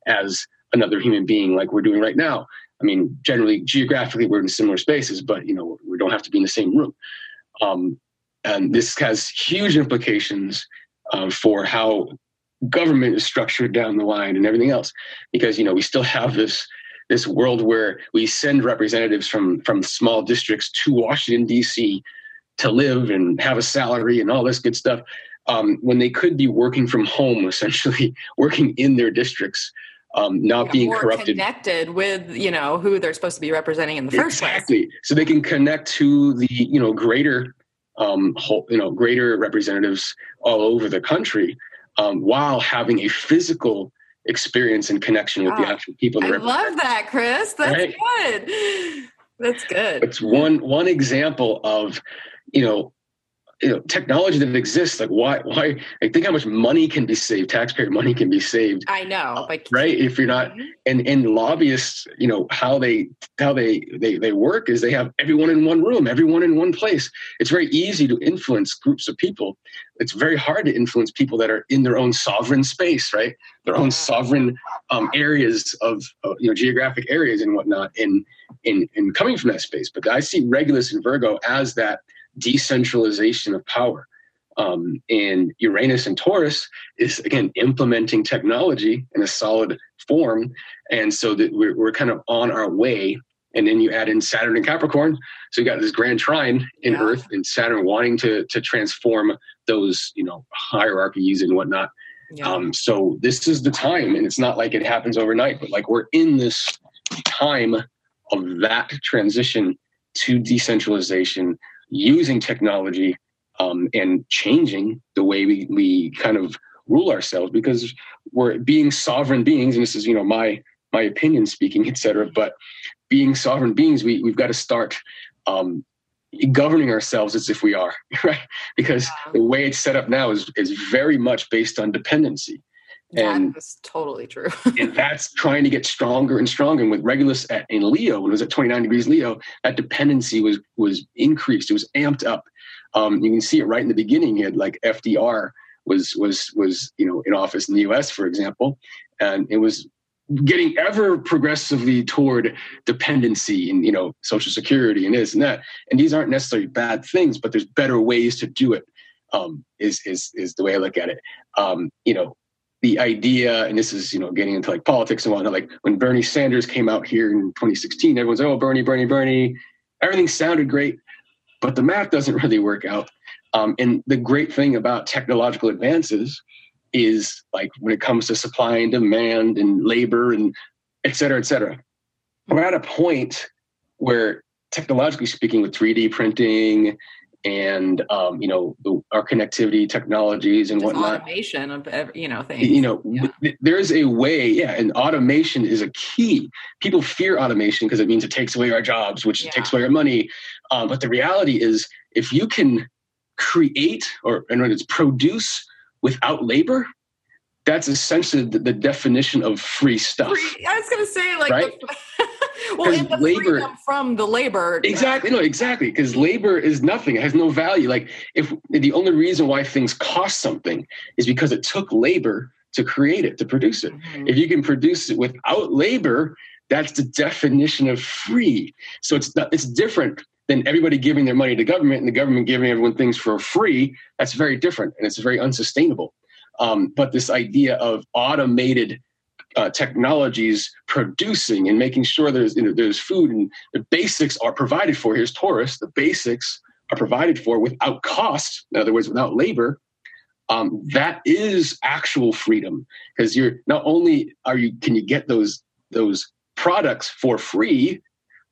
[SPEAKER 2] as another human being like we're doing right now i mean generally geographically we're in similar spaces but you know we don't have to be in the same room um, and this has huge implications uh, for how government is structured down the line and everything else because you know we still have this this world where we send representatives from from small districts to Washington D.C. to live and have a salary and all this good stuff, um, when they could be working from home, essentially working in their districts, um, not yeah, being corrupted,
[SPEAKER 1] connected with you know who they're supposed to be representing in the first
[SPEAKER 2] exactly. place. So they can connect to the you know greater um, whole, you know greater representatives all over the country um, while having a physical experience and connection with the actual people.
[SPEAKER 1] I love that, Chris. That's right? good. That's good.
[SPEAKER 2] It's one one example of, you know, you know technology that exists like why why i think how much money can be saved taxpayer money can be saved.
[SPEAKER 1] I know
[SPEAKER 2] uh, right? If you're not mm-hmm. and and lobbyists you know how they how they they they work is they have everyone in one room everyone in one place. It's very easy to influence groups of people. It's very hard to influence people that are in their own sovereign space right? Their own sovereign um, areas of uh, you know geographic areas and whatnot in in in coming from that space. But i see regulus and virgo as that decentralization of power. Um, and Uranus and Taurus is again implementing technology in a solid form, and so that we're, we're kind of on our way. And then you add in Saturn and Capricorn, so you got this grand trine in yeah. Earth and Saturn wanting to to transform those you know hierarchies and whatnot. Yeah. Um, so this is the time, and it's not like it happens overnight, but like we're in this time of that transition to decentralization using technology um, and changing the way we, we kind of rule ourselves because we're being sovereign beings and this is you know my my opinion speaking etc but being sovereign beings we, we've got to start um, governing ourselves as if we are right? Because the way it's set up now is is very much based on dependency
[SPEAKER 1] and that's totally true.
[SPEAKER 2] and that's trying to get stronger and stronger. And with Regulus at, in Leo, when it was at 29 degrees Leo, that dependency was was increased. It was amped up. Um, you can see it right in the beginning. Had like FDR was was was you know in office in the U.S. for example, and it was getting ever progressively toward dependency and you know social security and this and that. And these aren't necessarily bad things, but there's better ways to do it. Um, is is is the way I look at it. Um, you know, the idea, and this is you know getting into like politics and whatnot. Like when Bernie Sanders came out here in 2016, everyone's oh Bernie, Bernie, Bernie. Everything sounded great, but the math doesn't really work out. Um, and the great thing about technological advances is like when it comes to supply and demand and labor and et cetera, et cetera. We're at a point where technologically speaking, with 3D printing and um, you know our connectivity technologies and whatnot
[SPEAKER 1] automation of ev- you know things
[SPEAKER 2] you know
[SPEAKER 1] Yeah.
[SPEAKER 2] there's a way yeah and automation is a key people fear automation because it means it takes away our jobs which
[SPEAKER 1] Yeah.
[SPEAKER 2] takes away our money um, but the reality is if you can create or and it's produce without labor that's essentially the, the definition of free stuff
[SPEAKER 1] Free- i was gonna say like
[SPEAKER 2] Right?
[SPEAKER 1] the, well and the
[SPEAKER 2] labor-
[SPEAKER 1] from the labor
[SPEAKER 2] Exactly. No, exactly. Because labor is nothing. It has no value. Like if the only reason why things cost something is because it took labor to create it, to produce it.
[SPEAKER 1] Mhm.
[SPEAKER 2] If you can produce it without labor, that's the definition of free. So it's not, it's different than everybody giving their money to government and the government giving everyone things for free. That's very different and it's very unsustainable. Um, but this idea of automated uh, technologies producing and making sure there's you know, there's food and the basics are provided for. Here's Taurus. The basics are provided for without cost. In other words, without labor. Um, that is actual freedom because you're not only are you can you get those those products for free.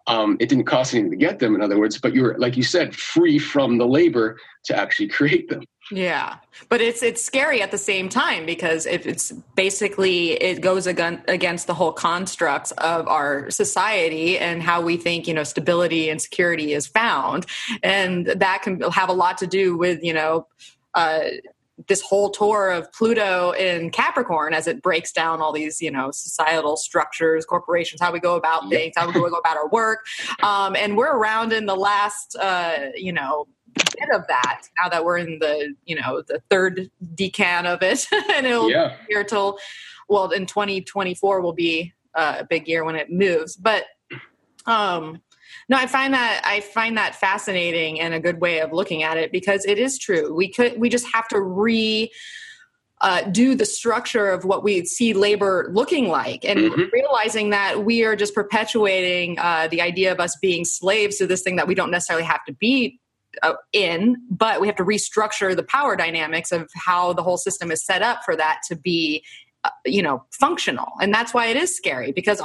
[SPEAKER 2] Um, it didn't cost anything to get them, in other words, but you're like you said, free from the labor to actually create them.
[SPEAKER 1] Yeah, but it's it's scary at the same time because if it's basically it goes against the whole constructs of our society and how we think you know stability and security is found, and that can have a lot to do with you know. Uh, this whole tour of Pluto in Capricorn as it breaks down all these, you know, societal structures, corporations, how we go about things, how we go about our work. Um, and we're around in the last, uh, you know, bit of that now that we're in the you know the third decan of it and it'll
[SPEAKER 2] Yeah.
[SPEAKER 1] be here till well in 2024 will be uh, a big year when it moves but um no i find that i find that fascinating and a good way of looking at it because it is true we could we just have to re uh, do the structure of what we see labor looking like and
[SPEAKER 2] Mhm.
[SPEAKER 1] realizing that we are just perpetuating uh, the idea of us being slaves to this thing that we don't necessarily have to be in but we have to restructure the power dynamics of how the whole system is set up for that to be uh, you know functional. And that's why it is scary because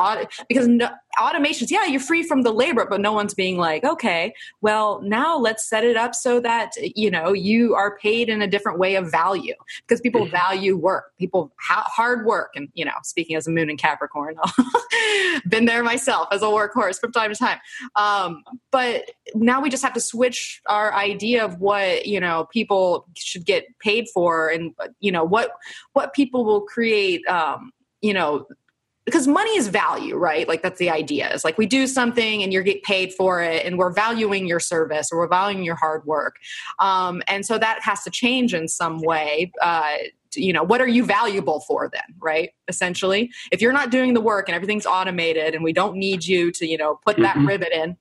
[SPEAKER 1] because no, automations yeah you're free from the labor but no one's being like okay well now let's set it up so that you know you are paid in a different way of value. Because people
[SPEAKER 2] Mhm.
[SPEAKER 1] value work. People ha- hard work and you know speaking as a moon in capricorn been there myself as a workhorse from time to time. Um, but now we just have to switch our idea of what you know people should get paid for and you know what what people will create um, you know because money is value right? Like that's the idea. Is like we do something and you're get paid for it and we're valuing your service or we're valuing your hard work. Um, and so that has to change in some way uh, you know what are you valuable for then right? Essentially if you're not doing the work and everything's automated and we don't need you to you know put that
[SPEAKER 2] Mhm.
[SPEAKER 1] rivet in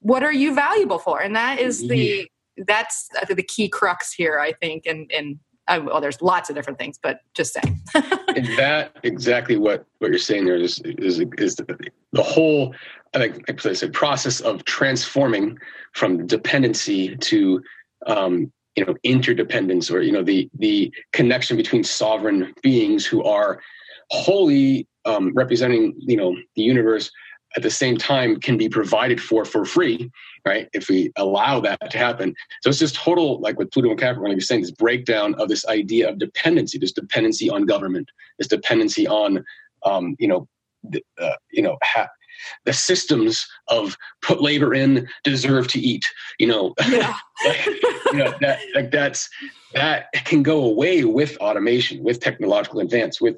[SPEAKER 1] what are you valuable for? And that is the that's the key crux here i think and and uh, well there's lots of different things but just saying.
[SPEAKER 2] And that exactly what what you're saying there is is is the, the whole I like I said process of transforming from dependency to um, you know interdependence or you know the the connection between sovereign beings who are wholly um, representing you know the universe at the same time can be provided for for free right? If we allow that to happen. So it's just total like with pluto and capricorn like you're saying this breakdown of this idea of dependency this dependency on government this dependency on um, you know the, uh, you know ha- the systems of put labor in deserve to eat you know?
[SPEAKER 1] Yeah.
[SPEAKER 2] Like, you know that like that's that can go away with automation with technological advance with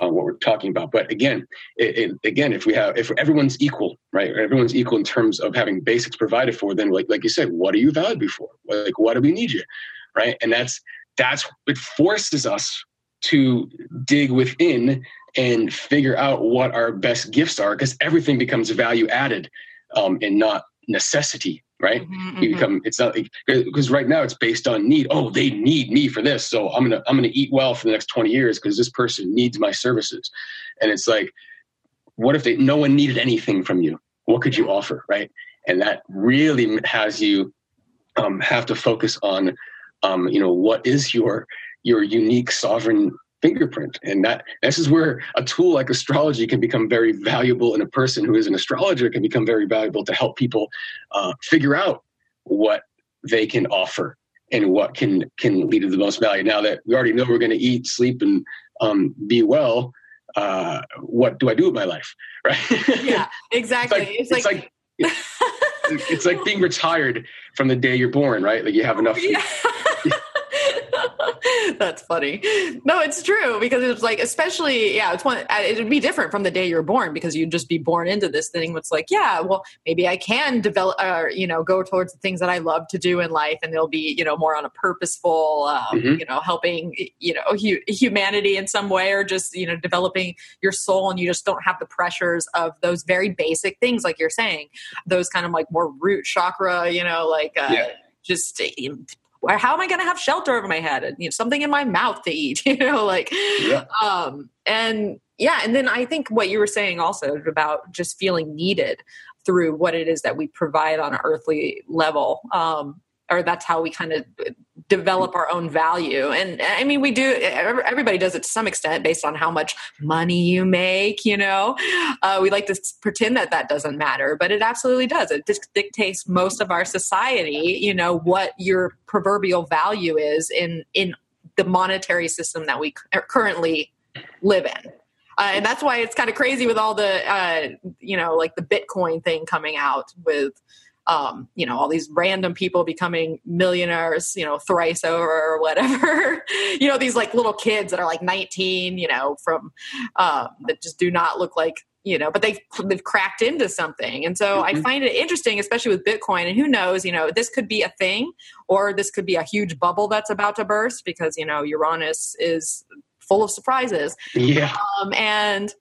[SPEAKER 2] what we're talking about. But again it, it, again if we have if everyone's equal right everyone's equal in terms of having basics provided for then like like you said what are you valued for like why do we need you right? And that's that's it forces us to dig within and figure out what our best gifts are because everything becomes value added um, and not necessity right?
[SPEAKER 1] Mhm,
[SPEAKER 2] you
[SPEAKER 1] mhm.
[SPEAKER 2] become it's not because right now it's based on need. Oh they need me for this so i'm gonna i'm gonna eat well for the next 20 years because this person needs my services. And it's like what if they no one needed anything from you? What could you offer right? And that really has you um, have to focus on um, you know what is your your unique sovereign fingerprint and that this is where a tool like astrology can become very valuable and a person who is an astrologer can become very valuable to help people uh, figure out what they can offer and what can can lead to the most value. Now that we already know we're going to eat, sleep, and um, be well, uh, what do I do with my life?
[SPEAKER 1] Right? Yeah, exactly.
[SPEAKER 2] it's like, it's like, it's, like it's like being retired from the day you're born, right? Like you have enough. Yeah.
[SPEAKER 1] That's funny. No, it's true because it's like, especially, yeah, it's one, uh, it'd be different from the day you're born because you'd just be born into this thing. It's like, yeah, well, maybe I can develop, or, uh, you know, go towards the things that I love to do in life and they'll be, you know, more on a purposeful, um, mm-hmm. you know, helping, you know, hu- humanity in some way or just, you know, developing your soul and you just don't have the pressures of those very basic things, like you're saying, those kind of like more root chakra, you know, like, uh, yeah just how am I going to have shelter over my head and you know, something in my mouth to eat? You know, like, yeah. um, and yeah, and then I think what you were saying also about just feeling needed through what it is that we provide on an earthly level. Um, or that's how we kind of develop our own value. And i mean we do everybody does it to some extent based on how much money you make you know? Uh, we like to pretend that that doesn't matter but it absolutely does. It dictates most of our society you know what your proverbial value is in in the monetary system that we currently live in. Uh, and that's why it's kind of crazy with all the uh, you know like the bitcoin thing coming out with um, you know, all these random people becoming millionaires, you know, thrice over or whatever. you know, these like little kids that are like 19, you know, from um, that just do not look like you know, but they've they've cracked into something, and so mm-hmm. I find it interesting, especially with Bitcoin. And who knows, you know, this could be a thing, or this could be a huge bubble that's about to burst because you know Uranus is full of surprises.
[SPEAKER 2] Yeah,
[SPEAKER 1] um, and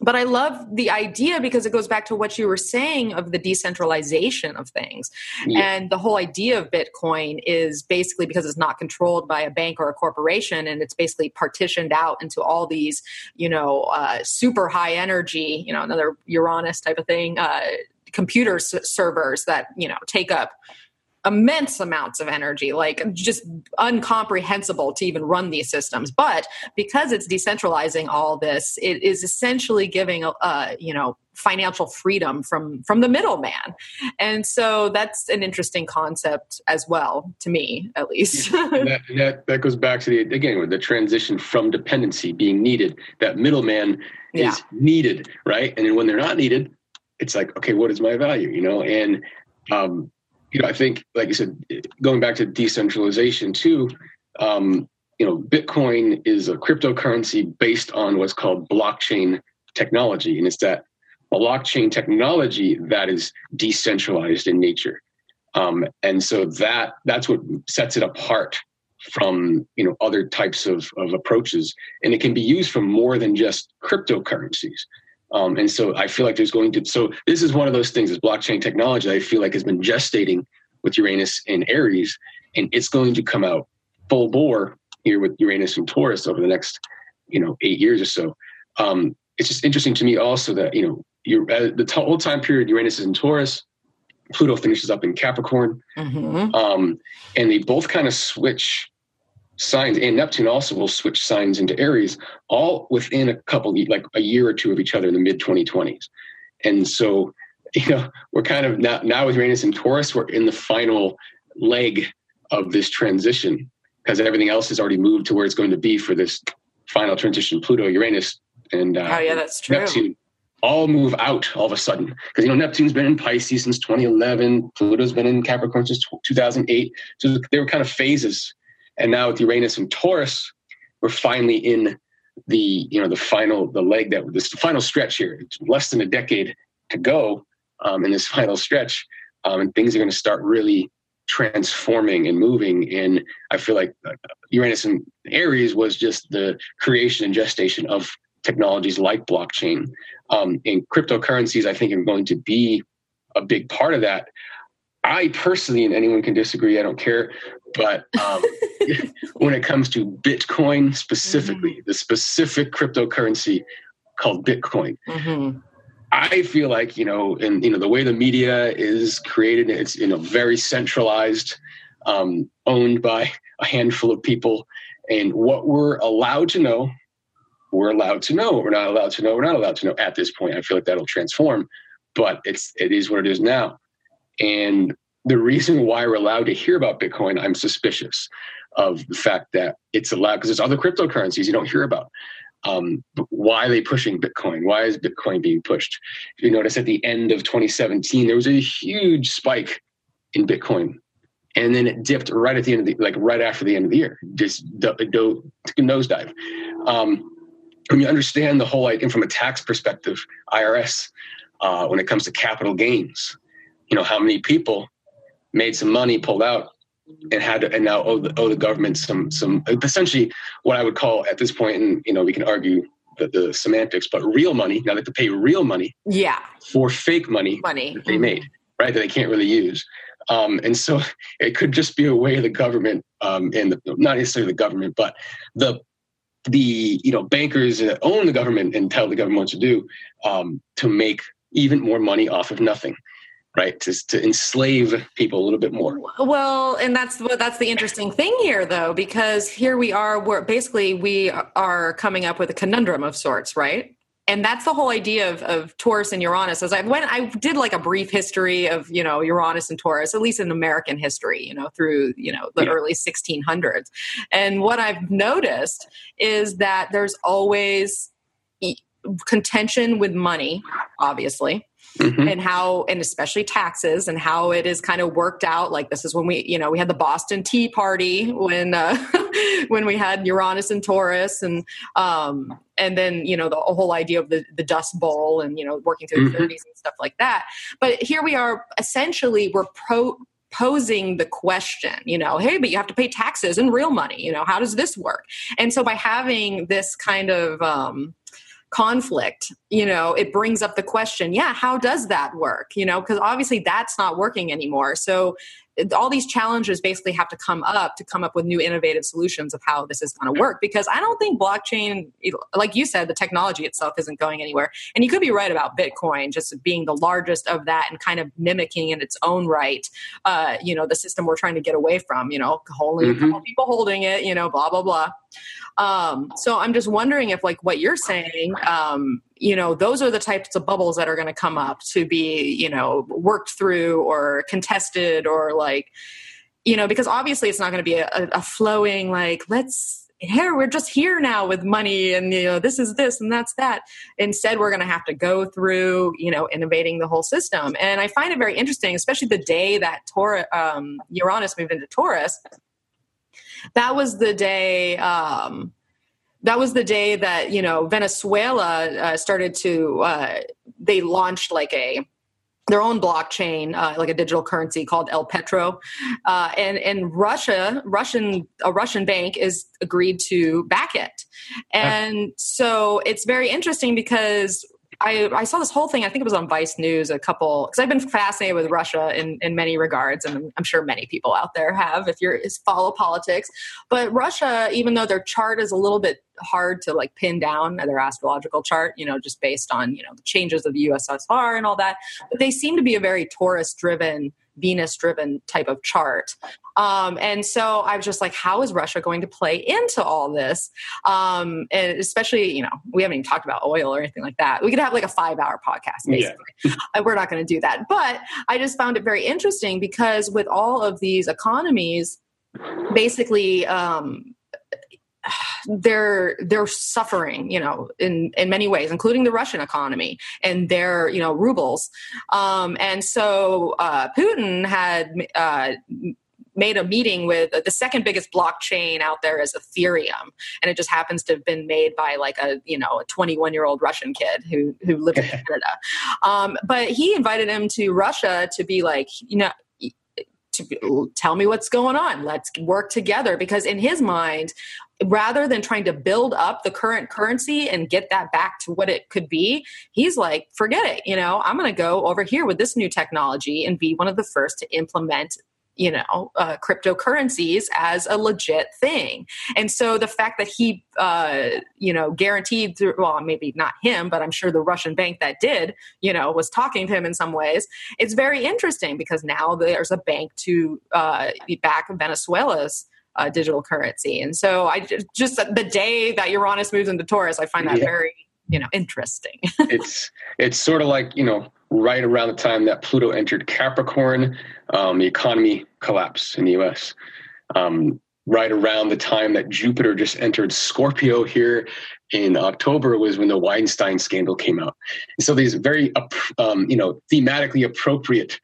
[SPEAKER 1] but I love the idea because it goes back to what you were saying of the decentralization of things. Yeah. And the whole idea of Bitcoin is basically because it's not controlled by a bank or a corporation and it's basically partitioned out into all these, you know, uh, super high energy, you know, another Uranus type of thing, uh, computer s- servers that, you know, take up immense amounts of energy, like just uncomprehensible to even run these systems. But because it's decentralizing all this, it is essentially giving, uh, you know, financial freedom from from the middleman. And so that's an interesting concept as well to me at least.
[SPEAKER 2] That, that, that goes back to the again the transition from dependency being needed. That middleman yeah. is needed right? And then when they're not needed it's like okay what is my value you know? And um, you know, I think, like you said, going back to decentralization too, um, you know, Bitcoin is a cryptocurrency based on what's called blockchain technology, and it's that blockchain technology that is decentralized in nature, um, and so that that's what sets it apart from you know other types of, of approaches, and it can be used for more than just cryptocurrencies. Um, and so I feel like there's going to, so this is one of those things, is blockchain technology I feel like has been gestating with Uranus and Aries, and it's going to come out full bore here with Uranus and Taurus over the next, you know, eight years or so. Um, it's just interesting to me also that, you know, you're, uh, the t- whole time period, Uranus is in Taurus, Pluto finishes up in Capricorn, mm-hmm. um, and they both kind of switch signs and neptune also will switch signs into aries all within a couple like a year or two of each other in the mid 2020s and so you know we're kind of now, now with uranus and taurus we're in the final leg of this transition because everything else has already moved to where it's going to be for this final transition pluto uranus and
[SPEAKER 1] uh, oh yeah that's true. Neptune
[SPEAKER 2] all move out all of a sudden. Because you know neptune's been in pisces since 2011 pluto's been in capricorn since 2008 so they were kind of phases and now with Uranus and Taurus, we're finally in the you know the final the leg that this final stretch here. It's less than a decade to go um, in this final stretch, um, and things are going to start really transforming and moving. And I feel like uh, Uranus and Aries was just the creation and gestation of technologies like blockchain. Um, and cryptocurrencies, I think, are going to be a big part of that. I personally, and anyone can disagree, I don't care, but um, when it comes to Bitcoin specifically, mm-hmm. the specific cryptocurrency called Bitcoin, mm-hmm. I feel like you know, and you know, the way the media is created, it's you know very centralized, um, owned by a handful of people, and what we're allowed to know, we're allowed to know. What we're not allowed to know, we're not allowed to know at this point. I feel like that'll transform, but it's it is what it is now, and the reason why we're allowed to hear about Bitcoin, I'm suspicious of the fact that it's allowed because there's other cryptocurrencies you don't hear about. Um, why are they pushing Bitcoin? Why is Bitcoin being pushed? If you notice at the end of 2017, there was a huge spike in Bitcoin. And then it dipped right at the end of the, like right after the end of the year, just do, do, nosedive. Um, when you understand the whole, like, from a tax perspective, IRS, uh, when it comes to capital gains, you know, how many people made some money, pulled out, and had to, and now owe the, owe the government some some essentially what I would call at this point, and you know, we can argue the, the semantics, but real money. Now they have to pay real money,
[SPEAKER 1] yeah,
[SPEAKER 2] for fake money,
[SPEAKER 1] money
[SPEAKER 2] that they mm-hmm. made, right? That they can't really use. Um, and so it could just be a way the government um, and the, not necessarily the government, but the the you know bankers that own the government and tell the government what to do um, to make even more money off of nothing right to, to enslave people a little bit more
[SPEAKER 1] well and that's what that's the interesting thing here though because here we are we're basically we are coming up with a conundrum of sorts right and that's the whole idea of, of Taurus and Uranus. As I went, I did like a brief history of you know Uranus and Taurus, at least in American history, you know, through you know the yeah. early 1600s. And what I've noticed is that there's always contention with money, obviously, Mm-hmm. and how and especially taxes and how it is kind of worked out like this is when we you know we had the boston tea party when uh when we had uranus and taurus and um and then you know the whole idea of the the dust bowl and you know working through mm-hmm. the 30s and stuff like that but here we are essentially we're pro posing the question, you know, hey, but you have to pay taxes and real money, you know, how does this work? And so by having this kind of um, conflict you know it brings up the question yeah how does that work? You know because obviously that's not working anymore. So all these challenges basically have to come up to come up with new innovative solutions of how this is going to work. Because i don't think blockchain like you said the technology itself isn't going anywhere. And you could be right about bitcoin just being the largest of that and kind of mimicking in its own right uh, you know the system we're trying to get away from you know only mm-hmm. a couple people holding it you know blah blah blah um, so I'm just wondering if, like what you're saying, um, you know, those are the types of bubbles that are going to come up to be, you know, worked through or contested or like, you know, because obviously it's not going to be a, a flowing like let's here we're just here now with money and you know this is this and that's that. Instead we're going to have to go through you know innovating the whole system. And i find it very interesting especially the day that Taurus, um, uranus moved into taurus that was the day um, that was the day that you know venezuela uh, started to uh, they launched like a their own blockchain, uh, like a digital currency called El Petro, uh, and and Russia, Russian a Russian bank is agreed to back it, and so it's very interesting because I, I saw this whole thing. I think it was on Vice News. A couple because I've been fascinated with Russia in in many regards, and I'm sure many people out there have if you're is follow politics. But Russia, even though their chart is a little bit hard to like pin down their astrological chart, you know, just based on you know the changes of the USSR and all that, but they seem to be a very Taurus driven Venus driven type of chart. Um, and so I was just like, how is Russia going to play into all this? Um, and especially, you know, we haven't even talked about oil or anything like that. We could have like a five hour podcast, basically. Yeah. We're not going to do that. But I just found it very interesting because with all of these economies, basically, um, they're they're suffering you know in in many ways including the russian economy and their you know rubles um, and so uh, putin had uh, made a meeting with the second biggest blockchain out there is ethereum and it just happens to have been made by like a you know a 21 year old russian kid who who lived in canada um, but he invited him to russia to be like you know to tell me what's going on. Let's work together. Because in his mind, rather than trying to build up the current currency and get that back to what it could be, he's like, forget it. You know, I'm going to go over here with this new technology and be one of the first to implement you know uh, cryptocurrencies as a legit thing and so the fact that he uh, you know guaranteed through well maybe not him but i'm sure the russian bank that did you know was talking to him in some ways it's very interesting because now there's a bank to uh, back venezuela's uh, digital currency and so i just the day that uranus moves into taurus i find that yeah. very you know interesting
[SPEAKER 2] it's it's sort of like you know right around the time that Pluto entered Capricorn, um, the economy collapsed in the US. Um, right around the time that Jupiter just entered Scorpio here in October was when the Weinstein scandal came out. And so these very, um, you know, thematically appropriate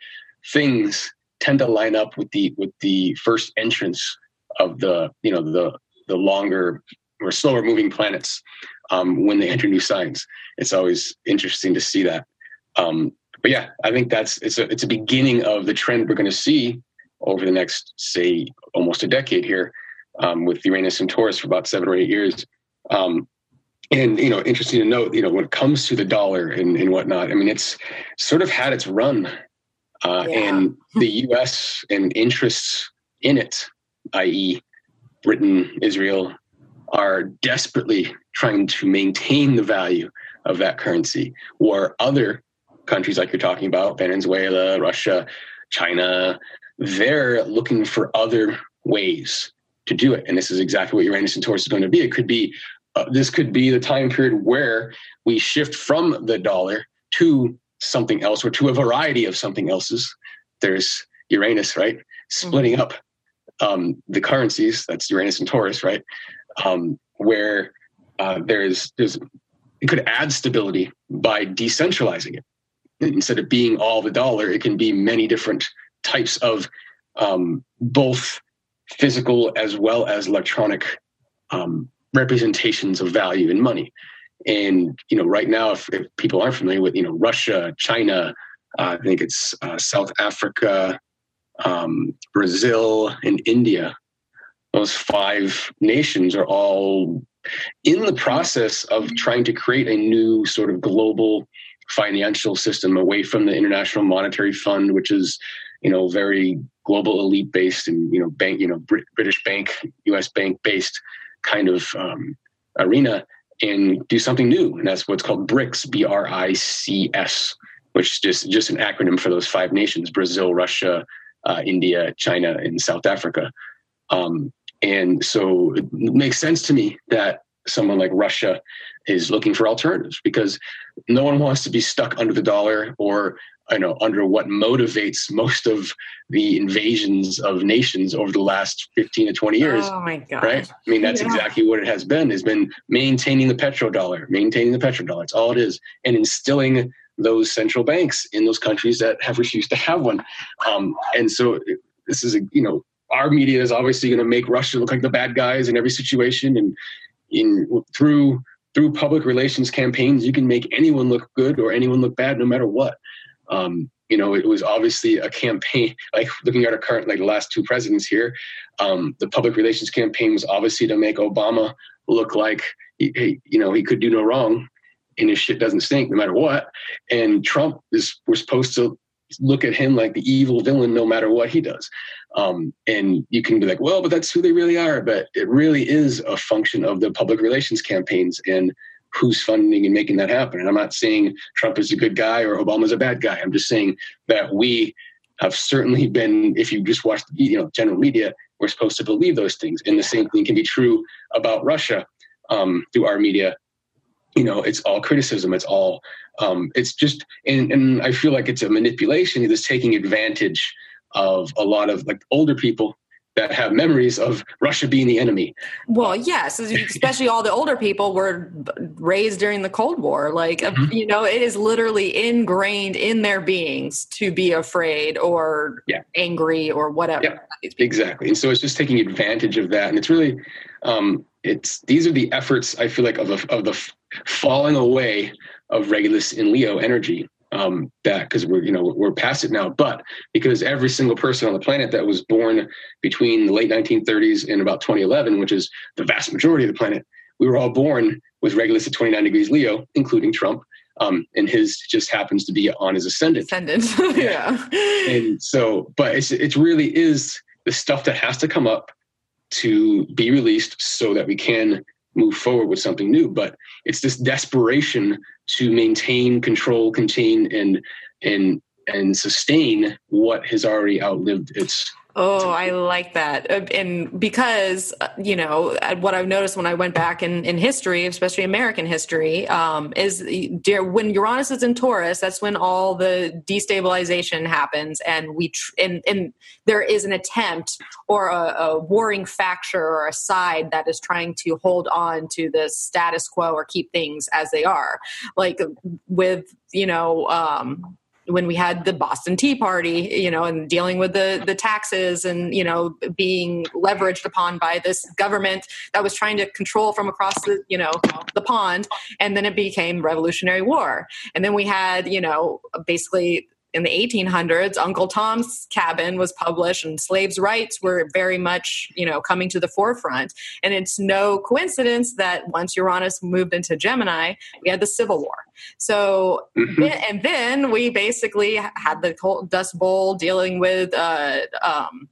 [SPEAKER 2] things tend to line up with the with the first entrance of the, you know, the the longer or slower moving planets um, when they enter new signs. It's always interesting to see that. Um, but yeah, I think that's it's a it's a beginning of the trend we're going to see over the next say almost a decade here um, with Uranus and Taurus for about seven or eight years. Um, and you know, interesting to note, you know, when it comes to the dollar and, and whatnot, I mean, it's sort of had its run, uh, yeah. and the U.S. and interests in it, i.e., Britain, Israel, are desperately trying to maintain the value of that currency, or other countries like you're talking about, Venezuela, Russia, China, they're looking for other ways to do it. And this is exactly what Uranus and Taurus is going to be. It could be uh, this could be the time period where we shift from the dollar to something else or to a variety of something else's. There's Uranus, right? Splitting mm-hmm. up um, the currencies. That's Uranus and Taurus, right? Um, where uh, there's there's it could add stability by decentralizing it. Instead of being all the dollar, it can be many different types of um, both physical as well as electronic um, representations of value in money. And you know, right now, if, if, people aren't familiar with you know Russia, China, uh, I think it's uh, South Africa, um, Brazil, and India. Those five nations are all in the process of trying to create a new sort of global financial system away from the International Monetary Fund, which is you know very global elite based and you know bank you know British bank, U.S. bank based kind of um, arena and do something new. And that's what's called BRICS, B R I C S, which is just, just an acronym for those five nations Brazil, Russia, uh, India, China, and South Africa. Um, and so it makes sense to me that someone like Russia is looking for alternatives because no one wants to be stuck under the dollar or I know under what motivates most of the invasions of nations over the last 15 to 20 years.
[SPEAKER 1] Oh my god.
[SPEAKER 2] Right? I mean that's yeah. exactly what it has been has been maintaining the petrodollar, maintaining the petrodollar. It's all it is and instilling those central banks in those countries that have refused to have one. Um, and so this is a, you know our media is obviously going to make Russia look like the bad guys in every situation and in through through public relations campaigns you can make anyone look good or anyone look bad no matter what um, you know, it was obviously a campaign. Like looking at our current, like the last two presidents here, um, the public relations campaign was obviously to make Obama look like he, you know he could do no wrong, and his shit doesn't stink no matter what. And Trump is we're supposed to look at him like the evil villain no matter what he does. Um, and you can be like, well, but that's who they really are. But it really is a function of the public relations campaigns and who's funding and making that happen. And I'm not saying Trump is a good guy or Obama's a bad guy. I'm just saying that we have certainly been, if you just watch the you know general media, we're supposed to believe those things. And the same thing can be true about Russia um, through our media. You know, it's all criticism. It's all, um, it's just, and, and I feel like it's a manipulation. It's taking advantage of a lot of like older people that have memories of Russia being the enemy.
[SPEAKER 1] Well, yes, especially all the older people were raised during the Cold War. Like, mm-hmm. you know, it is literally ingrained in their beings to be afraid or yeah. angry or whatever.
[SPEAKER 2] Yeah, exactly. And so it's just taking advantage of that. And it's really, um, it's these are the efforts I feel like of the, of the falling away of Regulus in Leo energy um, that because we're you know we're past it now, but because every single person on the planet that was born between the late 1930s and about 2011, which is the vast majority of the planet, we were all born with Regulus at 29 degrees Leo, including Trump. Um, and his just happens to be on his ascendant.
[SPEAKER 1] Ascendant, yeah.
[SPEAKER 2] And so, but it's it really is the stuff that has to come up to be released so that we can move forward with something new. But it's this desperation to maintain, control, contain, and and and sustain what has already outlived its
[SPEAKER 1] Oh, I like that. Uh, and because, uh, you know, uh, what I've noticed when I went back in, in history, especially American history, um, is when Uranus is in Taurus, that's when all the destabilization happens. And we, tr- and, and there is an attempt or a, a warring faction or a side that is trying to hold on to the status quo or keep things as they are. Like with, you know, um, when we had the Boston Tea Party, you know, and dealing with the the taxes and you know being leveraged upon by this government that was trying to control from across the you know the pond, and then it became Revolutionary War, and then we had you know basically in the 1800s uncle tom's cabin was published and slaves rights were very much you know coming to the forefront and it's no coincidence that once uranus moved into gemini we had the civil war so mm-hmm. and then we basically had the dust bowl dealing with uh, um,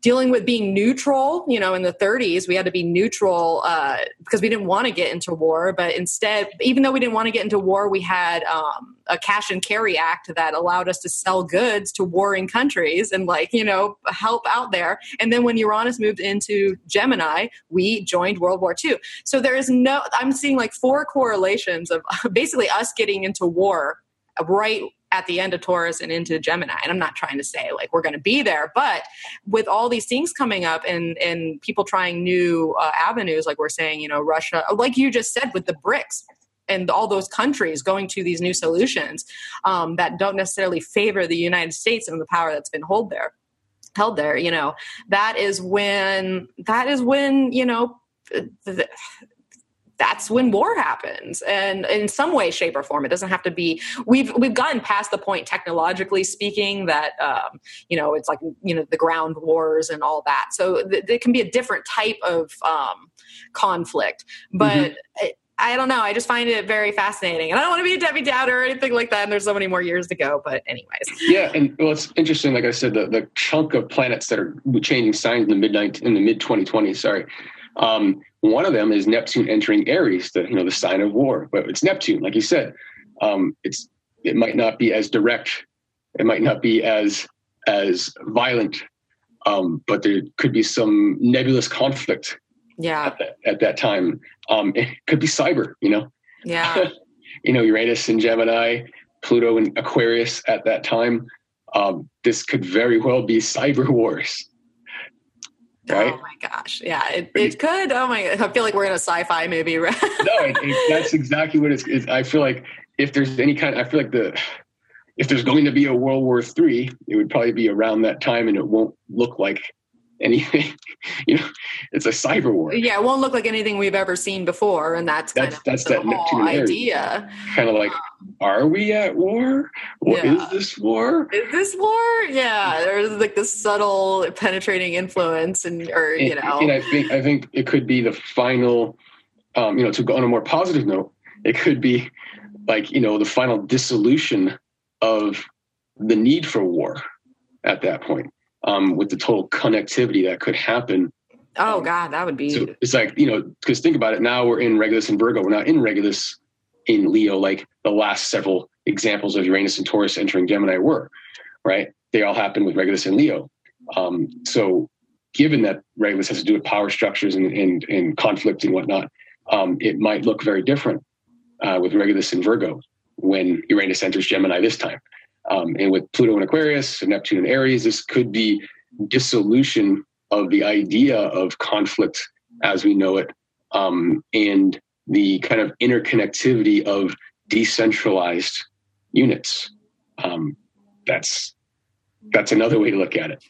[SPEAKER 1] dealing with being neutral you know in the 30s we had to be neutral uh, because we didn't want to get into war but instead even though we didn't want to get into war we had um, a cash and carry act that allowed us to sell goods to warring countries and like you know help out there. And then when uranus moved into gemini we joined world war ii so there is no i'm seeing like four correlations of basically us getting into war right at the end of Taurus and into Gemini. And I'm not trying to say like we're going to be there, but with all these things coming up and and people trying new uh, avenues, like we're saying, you know, Russia, like you just said with the BRICS. And all those countries going to these new solutions um, that don't necessarily favor the United States and the power that's been held there, held there. You know, that is when that is when you know the, that's when war happens and in some way shape or form it doesn't have to be we've we've gotten past the point technologically speaking that um, you know it's like you know the ground wars and all that so th- it can be a different type of um, conflict but mm-hmm. it, I don't know. I just find it very fascinating, and I don't want to be a Debbie Downer or anything like that. And there's so many more years to go. But anyways,
[SPEAKER 2] yeah, and well, it's interesting. Like I said, the, the chunk of planets that are changing signs in the mid in the mid 2020s. Sorry, um, one of them is Neptune entering Aries, the you know the sign of war. But it's Neptune, like you said. Um, it's it might not be as direct. It might not be as as violent. Um, but there could be some nebulous conflict.
[SPEAKER 1] Yeah.
[SPEAKER 2] At that, at that time, um, it could be cyber. You know.
[SPEAKER 1] Yeah.
[SPEAKER 2] you know, Uranus and Gemini, Pluto and Aquarius at that time. Um, this could very well be cyber wars. Right?
[SPEAKER 1] Oh my gosh. Yeah, it, it could. Oh my, I feel like we're in a sci-fi movie. Right?
[SPEAKER 2] no, it, it, that's exactly what it's, it's, I feel like if there's any kind, I feel like the, if there's going to be a World War Three, it would probably be around that time, and it won't look like anything. you know, it's a cyber war.
[SPEAKER 1] Yeah, it won't look like anything we've ever seen before, and that's kind
[SPEAKER 2] that's,
[SPEAKER 1] of
[SPEAKER 2] that's that
[SPEAKER 1] whole idea.
[SPEAKER 2] Kind of like, um, are we at war? What yeah. is this war?
[SPEAKER 1] Is this war? Yeah, there's like this subtle penetrating influence, and or you know,
[SPEAKER 2] and I think I think it could be the final. Um, you know, to go on a more positive note, it could be like you know the final dissolution of the need for war at that point um, with the total connectivity that could happen.
[SPEAKER 1] Oh um, God, that would be.
[SPEAKER 2] So it's like you know, because think about it. Now we're in Regulus and Virgo. We're not in Regulus in Leo, like the last several examples of Uranus and Taurus entering Gemini were. Right? They all happened with Regulus and Leo. Um, so, given that Regulus has to do with power structures and and, and conflict and whatnot, um, it might look very different uh, with Regulus and Virgo when Uranus enters Gemini this time. Um, and with Pluto and Aquarius, and Neptune and Aries, this could be dissolution of the idea of conflict as we know it, um, and the kind of interconnectivity of decentralized units. Um, that's that's another way to look at it.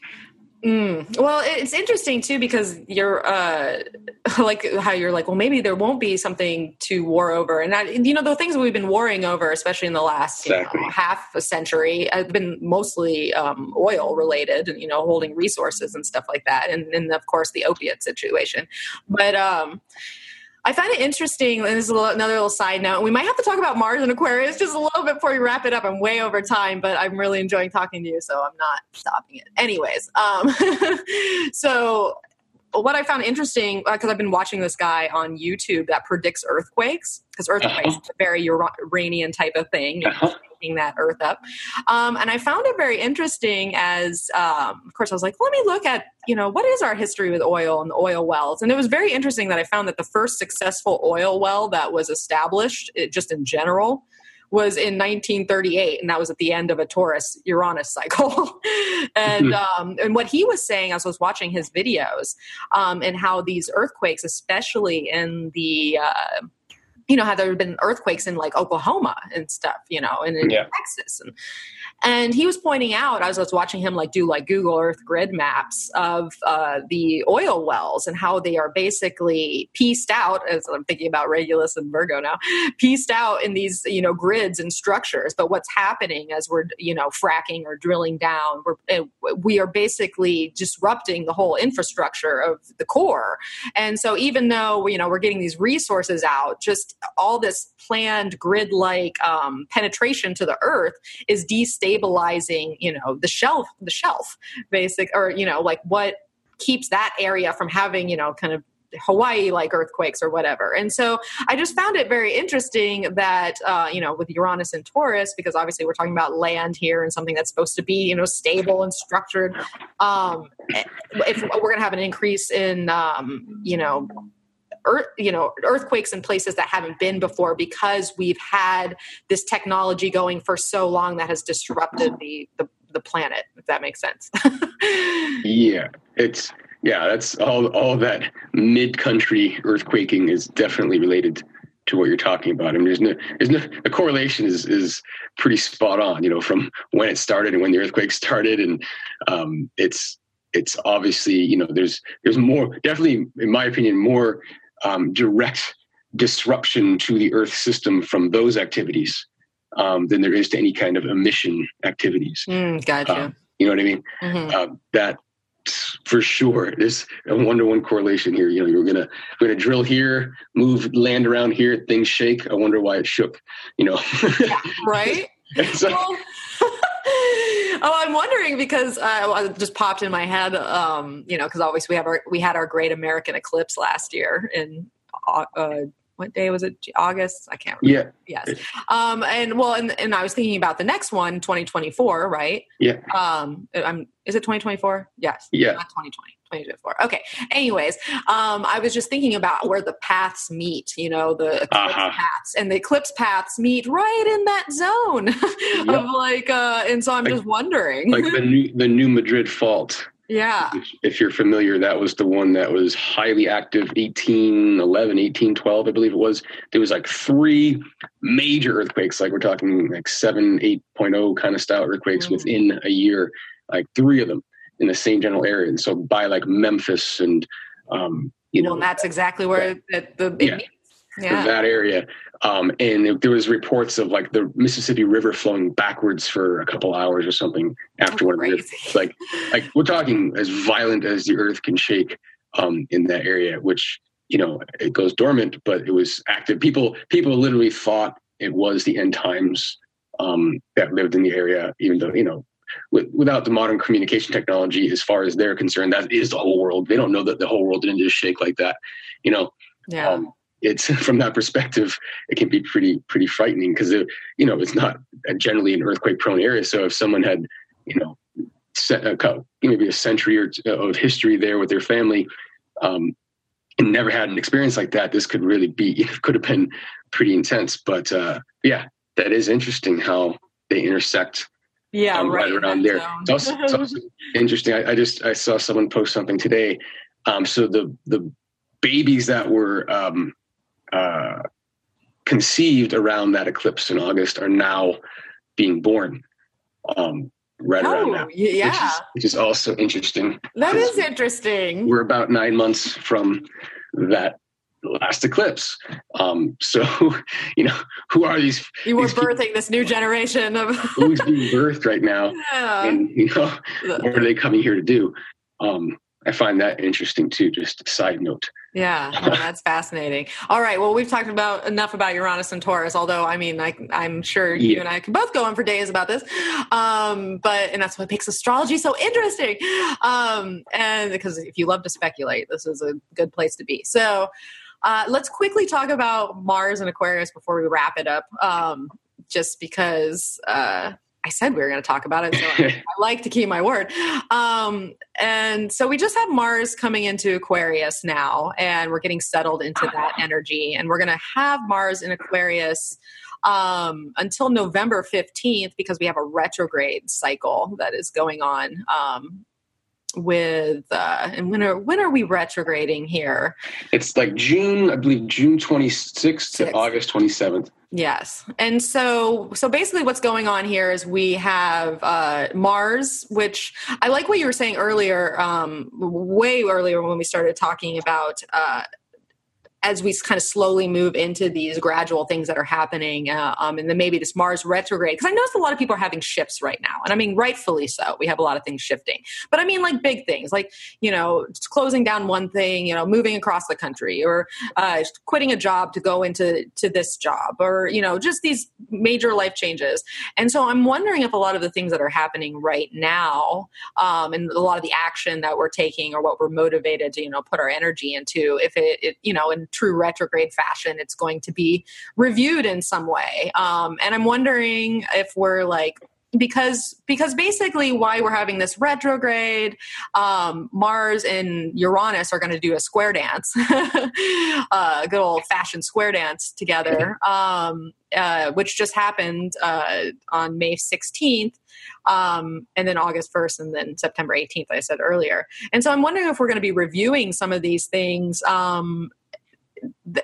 [SPEAKER 1] Mm. Well, it's interesting too because you're uh, like how you're like, well, maybe there won't be something to war over, and that, you know the things we've been warring over, especially in the last exactly. know, half a century, have been mostly um, oil related, and you know, holding resources and stuff like that, and, and of course the opiate situation. But um, I find it interesting, and this is little, another little side note. We might have to talk about Mars and Aquarius just a little bit before we wrap it up. I'm way over time, but I'm really enjoying talking to you, so I'm not stopping it. Anyways, um, so what I found interesting because uh, I've been watching this guy on YouTube that predicts earthquakes because earthquakes uh-huh. is a very Uranian type of thing. Uh-huh. Making that earth up, um, and I found it very interesting. As um, of course, I was like, let me look at you know what is our history with oil and the oil wells, and it was very interesting that I found that the first successful oil well that was established, it, just in general, was in 1938, and that was at the end of a Taurus Uranus cycle. and um, and what he was saying as I was watching his videos, um, and how these earthquakes, especially in the uh, you know, how there have been earthquakes in like Oklahoma and stuff, you know, and in yeah. Texas. And and he was pointing out, as I was watching him like do like Google Earth grid maps of uh, the oil wells and how they are basically pieced out, as I'm thinking about Regulus and Virgo now, pieced out in these, you know, grids and structures. But what's happening as we're, you know, fracking or drilling down, we're, eh, we are basically disrupting the whole infrastructure of the core. And so even though, you know, we're getting these resources out, just all this planned grid like um, penetration to the earth is destabilizing you know, the shelf, the shelf, basic, or you know, like what keeps that area from having, you know, kind of Hawaii like earthquakes or whatever. And so I just found it very interesting that, uh, you know, with Uranus and Taurus, because obviously we're talking about land here and something that's supposed to be, you know, stable and structured. Um, if we're going to have an increase in, um, you know, earth, you know, earthquakes in places that haven't been before because we've had this technology going for so long that has disrupted the the, the planet. If that makes sense.
[SPEAKER 2] yeah, it's yeah, that's all. All that mid-country earthquaking is definitely related to what you're talking about. I mean, there's no, there's no, the correlation is is pretty spot on. You know, from when it started and when the earthquake started, and um, it's it's obviously you know there's there's more definitely in my opinion more um, direct disruption to the Earth system from those activities um, than there is to any kind of emission activities.
[SPEAKER 1] Mm, gotcha.
[SPEAKER 2] Uh, you know what I mean? Mm-hmm. Uh, that for sure. There's a one to one correlation here. You know, you're gonna we're gonna drill here, move land around here, things shake. I wonder why it shook. You know,
[SPEAKER 1] yeah, right? so, well, oh, I'm wondering because uh, it just popped in my head. Um, you know, because obviously we have our we had our great American eclipse last year in uh, what day was it? August? I can't remember. Yeah. Yes. Um, and well, and, and I was thinking about the next one, 2024, right?
[SPEAKER 2] Yeah.
[SPEAKER 1] Um, I'm, is it 2024? Yes.
[SPEAKER 2] Yeah.
[SPEAKER 1] Not 2020. 2024. Okay. Anyways, um, I was just thinking about where the paths meet, you know, the eclipse uh-huh. paths and the eclipse paths meet right in that zone yep. of like, uh, and so I'm like, just wondering.
[SPEAKER 2] Like the new, the new Madrid fault.
[SPEAKER 1] Yeah.
[SPEAKER 2] If, if, you're familiar, that was the one that was highly active 1811, 1812, I believe it was. There was like three major earthquakes, like we're talking like 7, 8.0 kind of style earthquakes mm-hmm. within a year, like three of them in the same general area. And so by like Memphis and, um, you well, know,
[SPEAKER 1] that's exactly where that, the,
[SPEAKER 2] yeah, yeah. that area. Um, and there was reports of like the Mississippi River flowing backwards for a couple hours or something after one of the like like we're talking as violent as the earth can shake um, in that area, which you know it goes dormant, but it was active. People people literally thought it was the end times um, that lived in the area, even though you know with, without the modern communication technology, as far as they're concerned, that is the whole world. They don't know that the whole world didn't just shake like that, you know.
[SPEAKER 1] Yeah. Um,
[SPEAKER 2] it's from that perspective, it can be pretty pretty frightening because you know it's not generally an earthquake prone area. So if someone had you know set a, maybe a century or two of history there with their family, um, and never had an experience like that, this could really be could have been pretty intense. But uh, yeah, that is interesting how they intersect.
[SPEAKER 1] Yeah, um, right,
[SPEAKER 2] right, around there. It's also, it's also interesting. I, I, just I saw someone post something today. Um, so the the babies that were um, uh, conceived around that eclipse in August are now being born um, right oh, around now.
[SPEAKER 1] Yeah.
[SPEAKER 2] Which is, which is also interesting.
[SPEAKER 1] That is interesting.
[SPEAKER 2] We're about nine months from that last eclipse. Um, so, you know, who are these?
[SPEAKER 1] You were
[SPEAKER 2] these
[SPEAKER 1] birthing people? this new generation of
[SPEAKER 2] who's being birthed right now, yeah. and you know, what are they coming here to do? Um, I find that interesting too. Just a side note.
[SPEAKER 1] Yeah, that's fascinating. All right, well, we've talked about enough about Uranus and Taurus. Although, I mean, I, am sure yeah. you and I can both go on for days about this. Um, but and that's what makes astrology so interesting. Um, and because if you love to speculate, this is a good place to be. So, uh, let's quickly talk about Mars and Aquarius before we wrap it up. Um, just because. Uh, I said we were going to talk about it, so I, I, like to keep my word. Um, and so we just have Mars coming into Aquarius now, and we're getting settled into that energy. And we're going to have Mars in Aquarius um, until November 15th because we have a retrograde cycle that is going on um, with uh and when are when are we retrograding here?
[SPEAKER 2] It's like june i believe june 26th to august 27th
[SPEAKER 1] yes. And so so basically what's going on here is we have uh mars which i like what you were saying earlier um way earlier when we started talking about uh as we kind of slowly move into these gradual things that are happening, uh, um, and then maybe this Mars retrograde, because I notice a lot of people are having shifts right now, and I mean rightfully so. We have a lot of things shifting, but I mean like big things, like you know closing down one thing, you know moving across the country, or uh, quitting a job to go into to this job, or you know just these major life changes. And so I'm wondering if a lot of the things that are happening right now, um, and a lot of the action that we're taking, or what we're motivated to you know put our energy into, if it, it you know and true retrograde fashion, it's going to be reviewed in some way. Um, and I'm wondering if we're like because because basically why we're having this retrograde um, mars and uranus are going to do a square dance uh, good old fashioned square dance together um, uh, which just happened uh, on may 16th um, and then august 1st and then september 18th i said earlier and so i'm wondering if we're going to be reviewing some of these things um,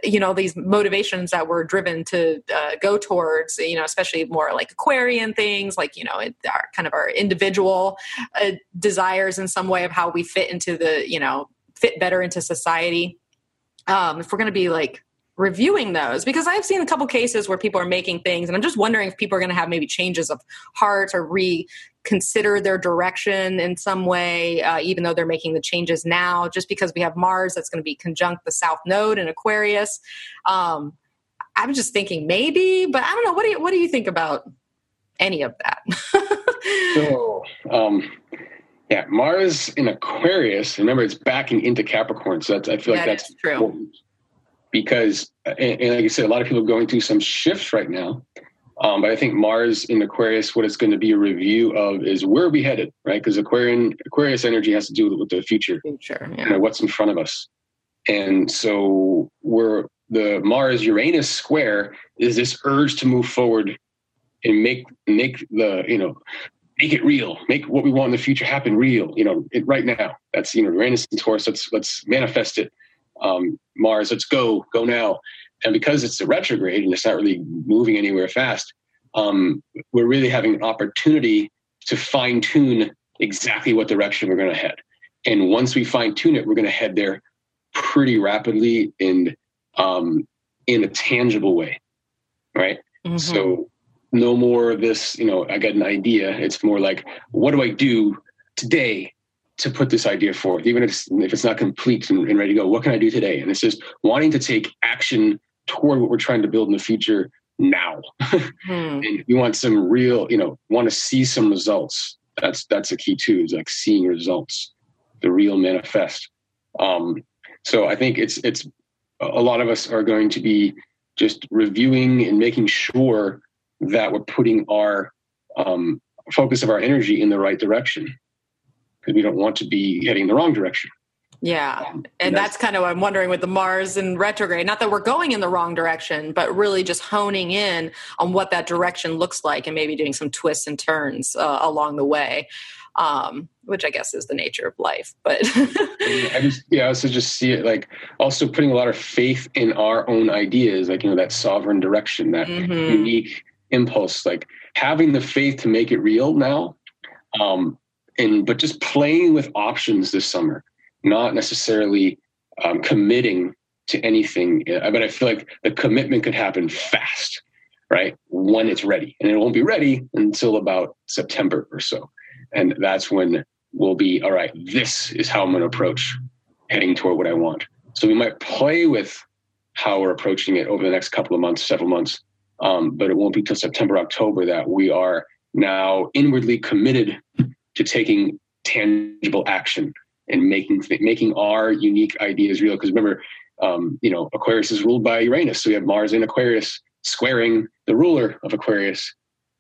[SPEAKER 1] you know these motivations that we're driven to uh, go towards you know especially more like aquarian things like you know it, our kind of our individual uh, desires in some way of how we fit into the you know fit better into society. Um, if we're going to be like reviewing those because I've seen a couple cases where people are making things and I'm just wondering if people are going to have maybe changes of heart or reconsider their direction in some way, uh, even though they're making the changes now, just because we have Mars that's going to be conjunct the South Node in Aquarius. Um, I'm just thinking maybe, but I don't know. What do you, what do you think about any of that?
[SPEAKER 2] so, um, yeah, Mars in Aquarius. Remember, it's backing into Capricorn, so that's, I feel like that that's
[SPEAKER 1] true. Important
[SPEAKER 2] because, and, and, like I said, a lot of people are going through some shifts right now. Um, but I think Mars in Aquarius, what it's going to be a review of is where are we headed, right? Because Aquarian Aquarius energy has to do with the future,
[SPEAKER 1] future, yeah.
[SPEAKER 2] you know, what's in front of us. And so we're the Mars Uranus square is this urge to move forward and make make the you know make it real, make what we want in the future happen real. You know, it, right now. That's you know Uranus and Taurus. Let's let's manifest it um, Mars, let's go, go now. And because it's a retrograde and it's not really moving anywhere fast, um, we're really having an opportunity to fine tune exactly what direction we're going to head. And once we fine tune it, we're going to head there pretty rapidly and um, in a tangible way, right? Mm-hmm. So no more of this, you know, I got an idea. It's more like, what do I do today to put this idea forth, even if it's, if it's not complete and, and ready to go. What can I do today? And it's just wanting to take action toward what we're trying to build in the future now. hmm. and we want some real, you know, want to see some results. That's that's a key too. Is like seeing results, the real manifest. Um, so I think it's it's a lot of us are going to be just reviewing and making sure that we're putting our um, focus of our energy in the right direction because we don't want to be heading the wrong direction.
[SPEAKER 1] Yeah. And, and that's, that's, kind of what I'm wondering with the Mars and retrograde. Not that we're going in the wrong direction, but really just honing in on what that direction looks like and maybe doing some twists and turns uh, along the way, um, which I guess is the nature of life. But
[SPEAKER 2] I just, yeah, I also just see it like also putting a lot of faith in our own ideas, like, you know, that sovereign direction, that mm-hmm. unique impulse, like having the faith to make it real now. Um, and but just playing with options this summer, not necessarily um, committing to anything. Uh, but I feel like the commitment could happen fast, right? When it's ready, and it won't be ready until about September or so, and that's when we'll be all right. This is how I'm going to approach heading toward what I want. So we might play with how we're approaching it over the next couple of months, several months. Um, but it won't be till September, October that we are now inwardly committed to taking tangible action and making making our unique ideas real. Because remember, um, you know, Aquarius is ruled by Uranus, so we have Mars in Aquarius squaring the ruler of Aquarius,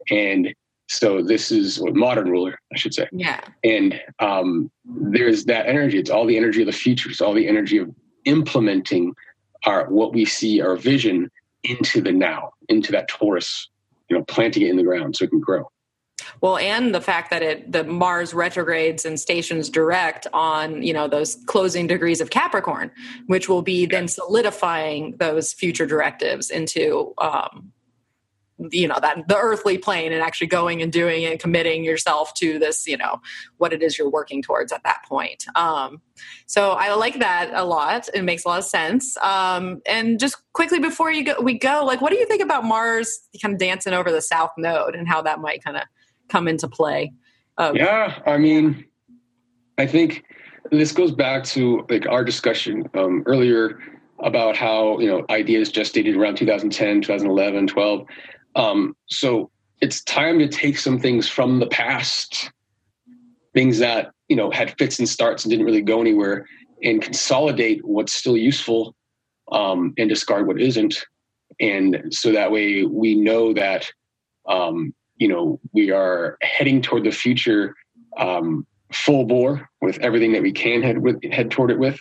[SPEAKER 2] and so this is a modern ruler, I should say.
[SPEAKER 1] Yeah.
[SPEAKER 2] And um, there's that energy. It's all the energy of the future. It's all the energy of implementing our what we see, our vision into the now, into that Taurus, you know, planting it in the ground so it can grow.
[SPEAKER 1] Well, and the fact that it the Mars retrogrades and stations direct on you know those closing degrees of Capricorn, which will be then solidifying those future directives into um, you know that the earthly plane and actually going and doing it and committing yourself to this you know what it is you're working towards at that point. Um, so i like that a lot. It makes a lot of sense. Um, and just quickly before you go we go like what do you think about mars kind of dancing over the south node and how that might kind of come into play
[SPEAKER 2] um, yeah i mean i think this goes back to like our discussion um, earlier about how you know ideas gestated around 2010 2011 12 um, so it's time to take some things from the past, things that you know had fits and starts and didn't really go anywhere, and consolidate what's still useful um, and discard what isn't. And so that way we know that um, you know we are heading toward the future um, full bore with everything that we can head with head toward it with,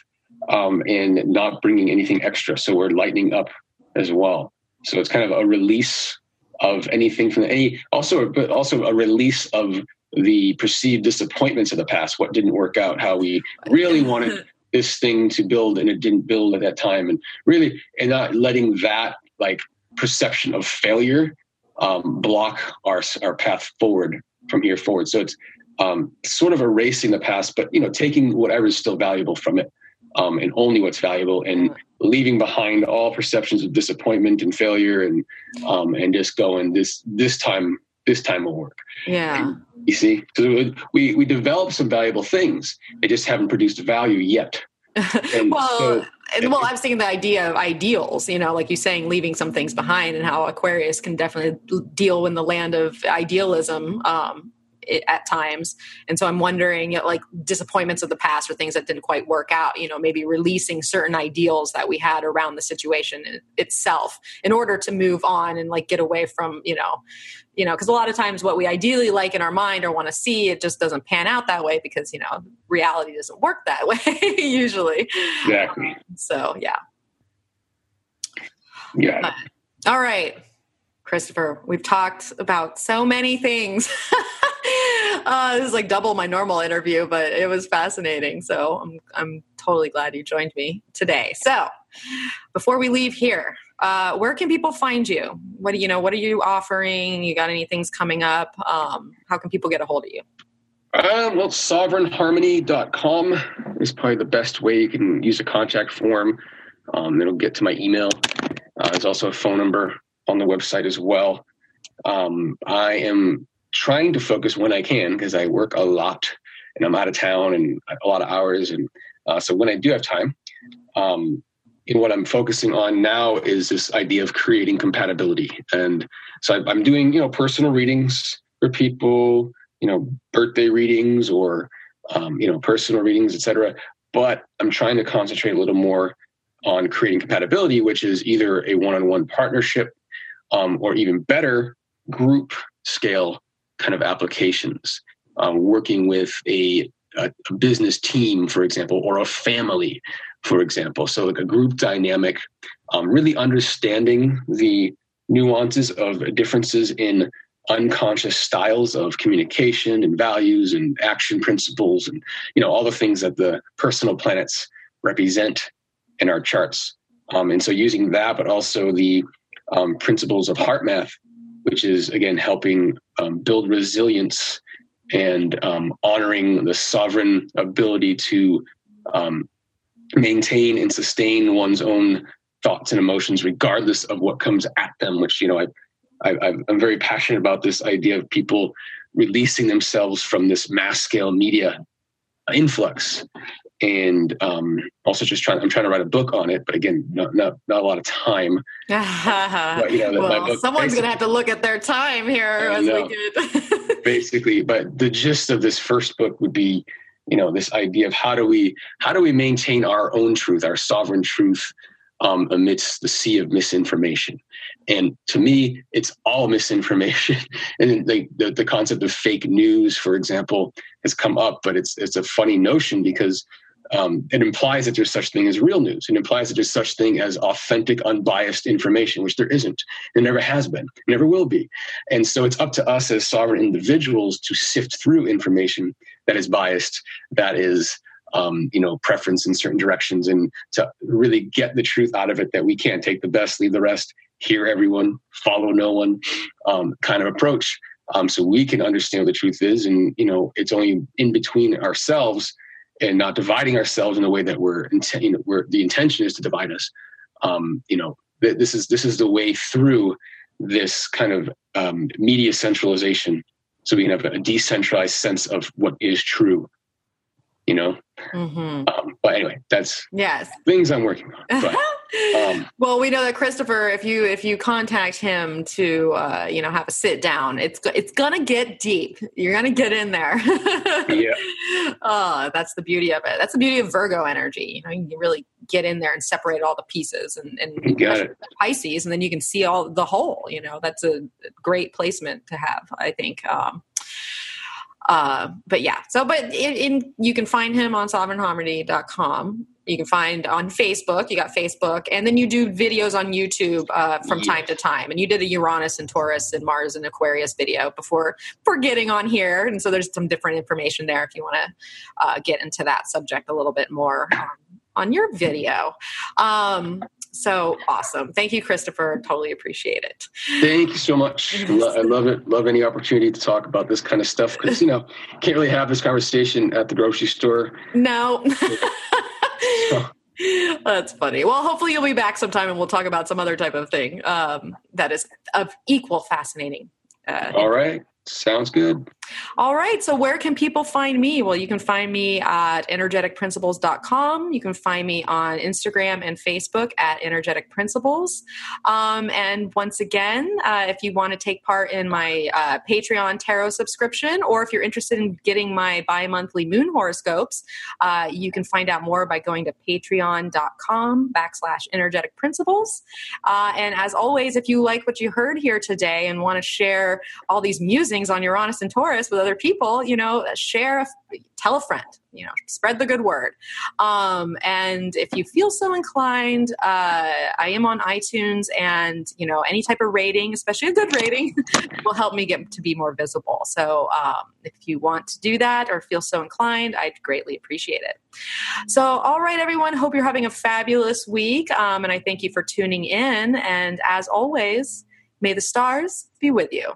[SPEAKER 2] um, and not bringing anything extra. So we're lightening up as well. So it's kind of a release of anything from any also but also a release of the perceived disappointments of the past what didn't work out how we really wanted this thing to build and it didn't build at that time and really and not letting that like perception of failure um, block our our path forward from here forward. So it's um, sort of erasing the past but you know taking whatever is still valuable from it um, and only what's valuable and leaving behind all perceptions of disappointment and failure and um, and just going this this time this time will work.
[SPEAKER 1] Yeah.
[SPEAKER 2] And you see? So we we develop some valuable things. They just haven't produced value yet.
[SPEAKER 1] Well so, well i was thinking the idea of ideals you know like you saying leaving some things behind and how aquarius can definitely deal in the land of idealism um, at times. And so i'm wondering you know, like disappointments of the past or things that didn't quite work out you know maybe releasing certain ideals that we had around the situation itself in order to move on and like get away from you know you know because a lot of times what we ideally like in our mind or want to see it just doesn't pan out that way because you know reality doesn't work that way usually.
[SPEAKER 2] Exactly.
[SPEAKER 1] Um, so yeah.
[SPEAKER 2] Yeah.
[SPEAKER 1] But, all right Christopher, we've talked about so many things. uh, this is like double my normal interview, but it was fascinating. So I'm, I'm totally glad you joined me today. So before we leave here, uh, where can people find you? What do you know? What are you offering? You got any things coming up? Um, how can people get a hold of you?
[SPEAKER 2] Um, well, sovereignharmony.com is probably the best way you can use a contact form. Um, it'll get to my email. Uh, there's also a phone number on the website as well. Um, I am trying to focus when I can because I work a lot and I'm out of town and a lot of hours. And uh, so when I do have time, um, and what I'm focusing on now is this idea of creating compatibility. And so I, I'm doing, you know, personal readings for people, you know, birthday readings or, um, you know, personal readings, etc. But I'm trying to concentrate a little more on creating compatibility, which is either a one-on-one partnership um, or even better, group scale kind of applications, um, working with a, a, business team, for example, or a family, for example. So, like a group dynamic, um, really understanding the nuances of differences in unconscious styles of communication and values and action principles and you know all the things that the personal planets represent in our charts um, and so using that but also the um, principles of HeartMath which is again helping um, build resilience and um, honoring the sovereign ability to um, maintain and sustain one's own thoughts and emotions regardless of what comes at them which you know I, I i'm very passionate about this idea of people releasing themselves from this mass scale media influx and um, also just trying. I'm trying to write a book on it, but again, not not, not a lot of time.
[SPEAKER 1] but, you know, well, someone's going to have to look at their time here as we get.
[SPEAKER 2] basically, but the gist of this first book would be, you know, this idea of how do we how do we maintain our own truth, our sovereign truth, um, amidst the sea of misinformation. And to me, it's all misinformation. and the, the, the concept of fake news, for example, has come up, but it's it's a funny notion because um, it implies that there's such thing as real news. It implies that there's such thing as authentic, unbiased information, which there isn't. There never has been. Never will be. And so it's up to us as sovereign individuals to sift through information that is biased, that is um, you know preference in certain directions, and to really get the truth out of it. That we can't take the best, leave the rest, hear everyone, follow no one, um, kind of approach. Um, so we can understand what the truth is, and you know it's only in between ourselves and not dividing ourselves in a way that we're, intent, you know, where the intention is to divide us. Um, you know, th- this is this is the way through this kind of um, media centralization, so we can have a decentralized sense of what is true. You know, mm-hmm. um, but anyway, that's
[SPEAKER 1] yes
[SPEAKER 2] things I'm working on. But,
[SPEAKER 1] um, well, we know that Christopher, if you if you contact him to uh, you know have a sit down, it's it's gonna get deep. You're gonna get in there. yeah. Oh, that's the beauty of it. That's the beauty of Virgo energy. You know, you can really get in there and separate all the pieces and, and
[SPEAKER 2] you got it.
[SPEAKER 1] Pisces, and then you can see all the whole. You know, that's a great placement to have. I think. Um, uh, but yeah, so but in, in, you can find him on sovereignharmony.com you can find on Facebook. You got Facebook, and then you do videos on YouTube uh, from yeah. time to time. And you did a Uranus and Taurus and Mars and Aquarius video before for getting on here, and so there's some different information there if you want to uh, get into that subject a little bit more um, on your video. Um, so awesome. Thank you, Christopher. Totally appreciate it.
[SPEAKER 2] Thank you so much. I love it. Love any opportunity to talk about this kind of stuff because, you know, can't really have this conversation at the grocery store.
[SPEAKER 1] No. That's funny. Well, hopefully you'll be back sometime and we'll talk about some other type of thing um, that is of equal fascinating.
[SPEAKER 2] Uh, All right. Sounds good.
[SPEAKER 1] All right. So, where can people find me? Well, you can find me at energeticprinciples.com. You can find me on Instagram and Facebook at Energetic Principles. Um, and once again, uh, if you want to take part in my uh, Patreon tarot subscription, or if you're interested in getting my bi monthly moon horoscopes, uh, you can find out more by going to patreon.com backslash energetic principles. Uh, and as always, if you like what you heard here today and want to share all these musings, on Uranus and Taurus with other people, you know, share, tell a friend, you know, spread the good word. Um, and if you feel so inclined, uh, I am on iTunes and, you know, any type of rating, especially a good rating, will help me get to be more visible. So um, if you want to do that or feel so inclined, I'd greatly appreciate it. So, all right, everyone, hope you're having a fabulous week. Um, and I thank you for tuning in. And as always, may the stars be with you.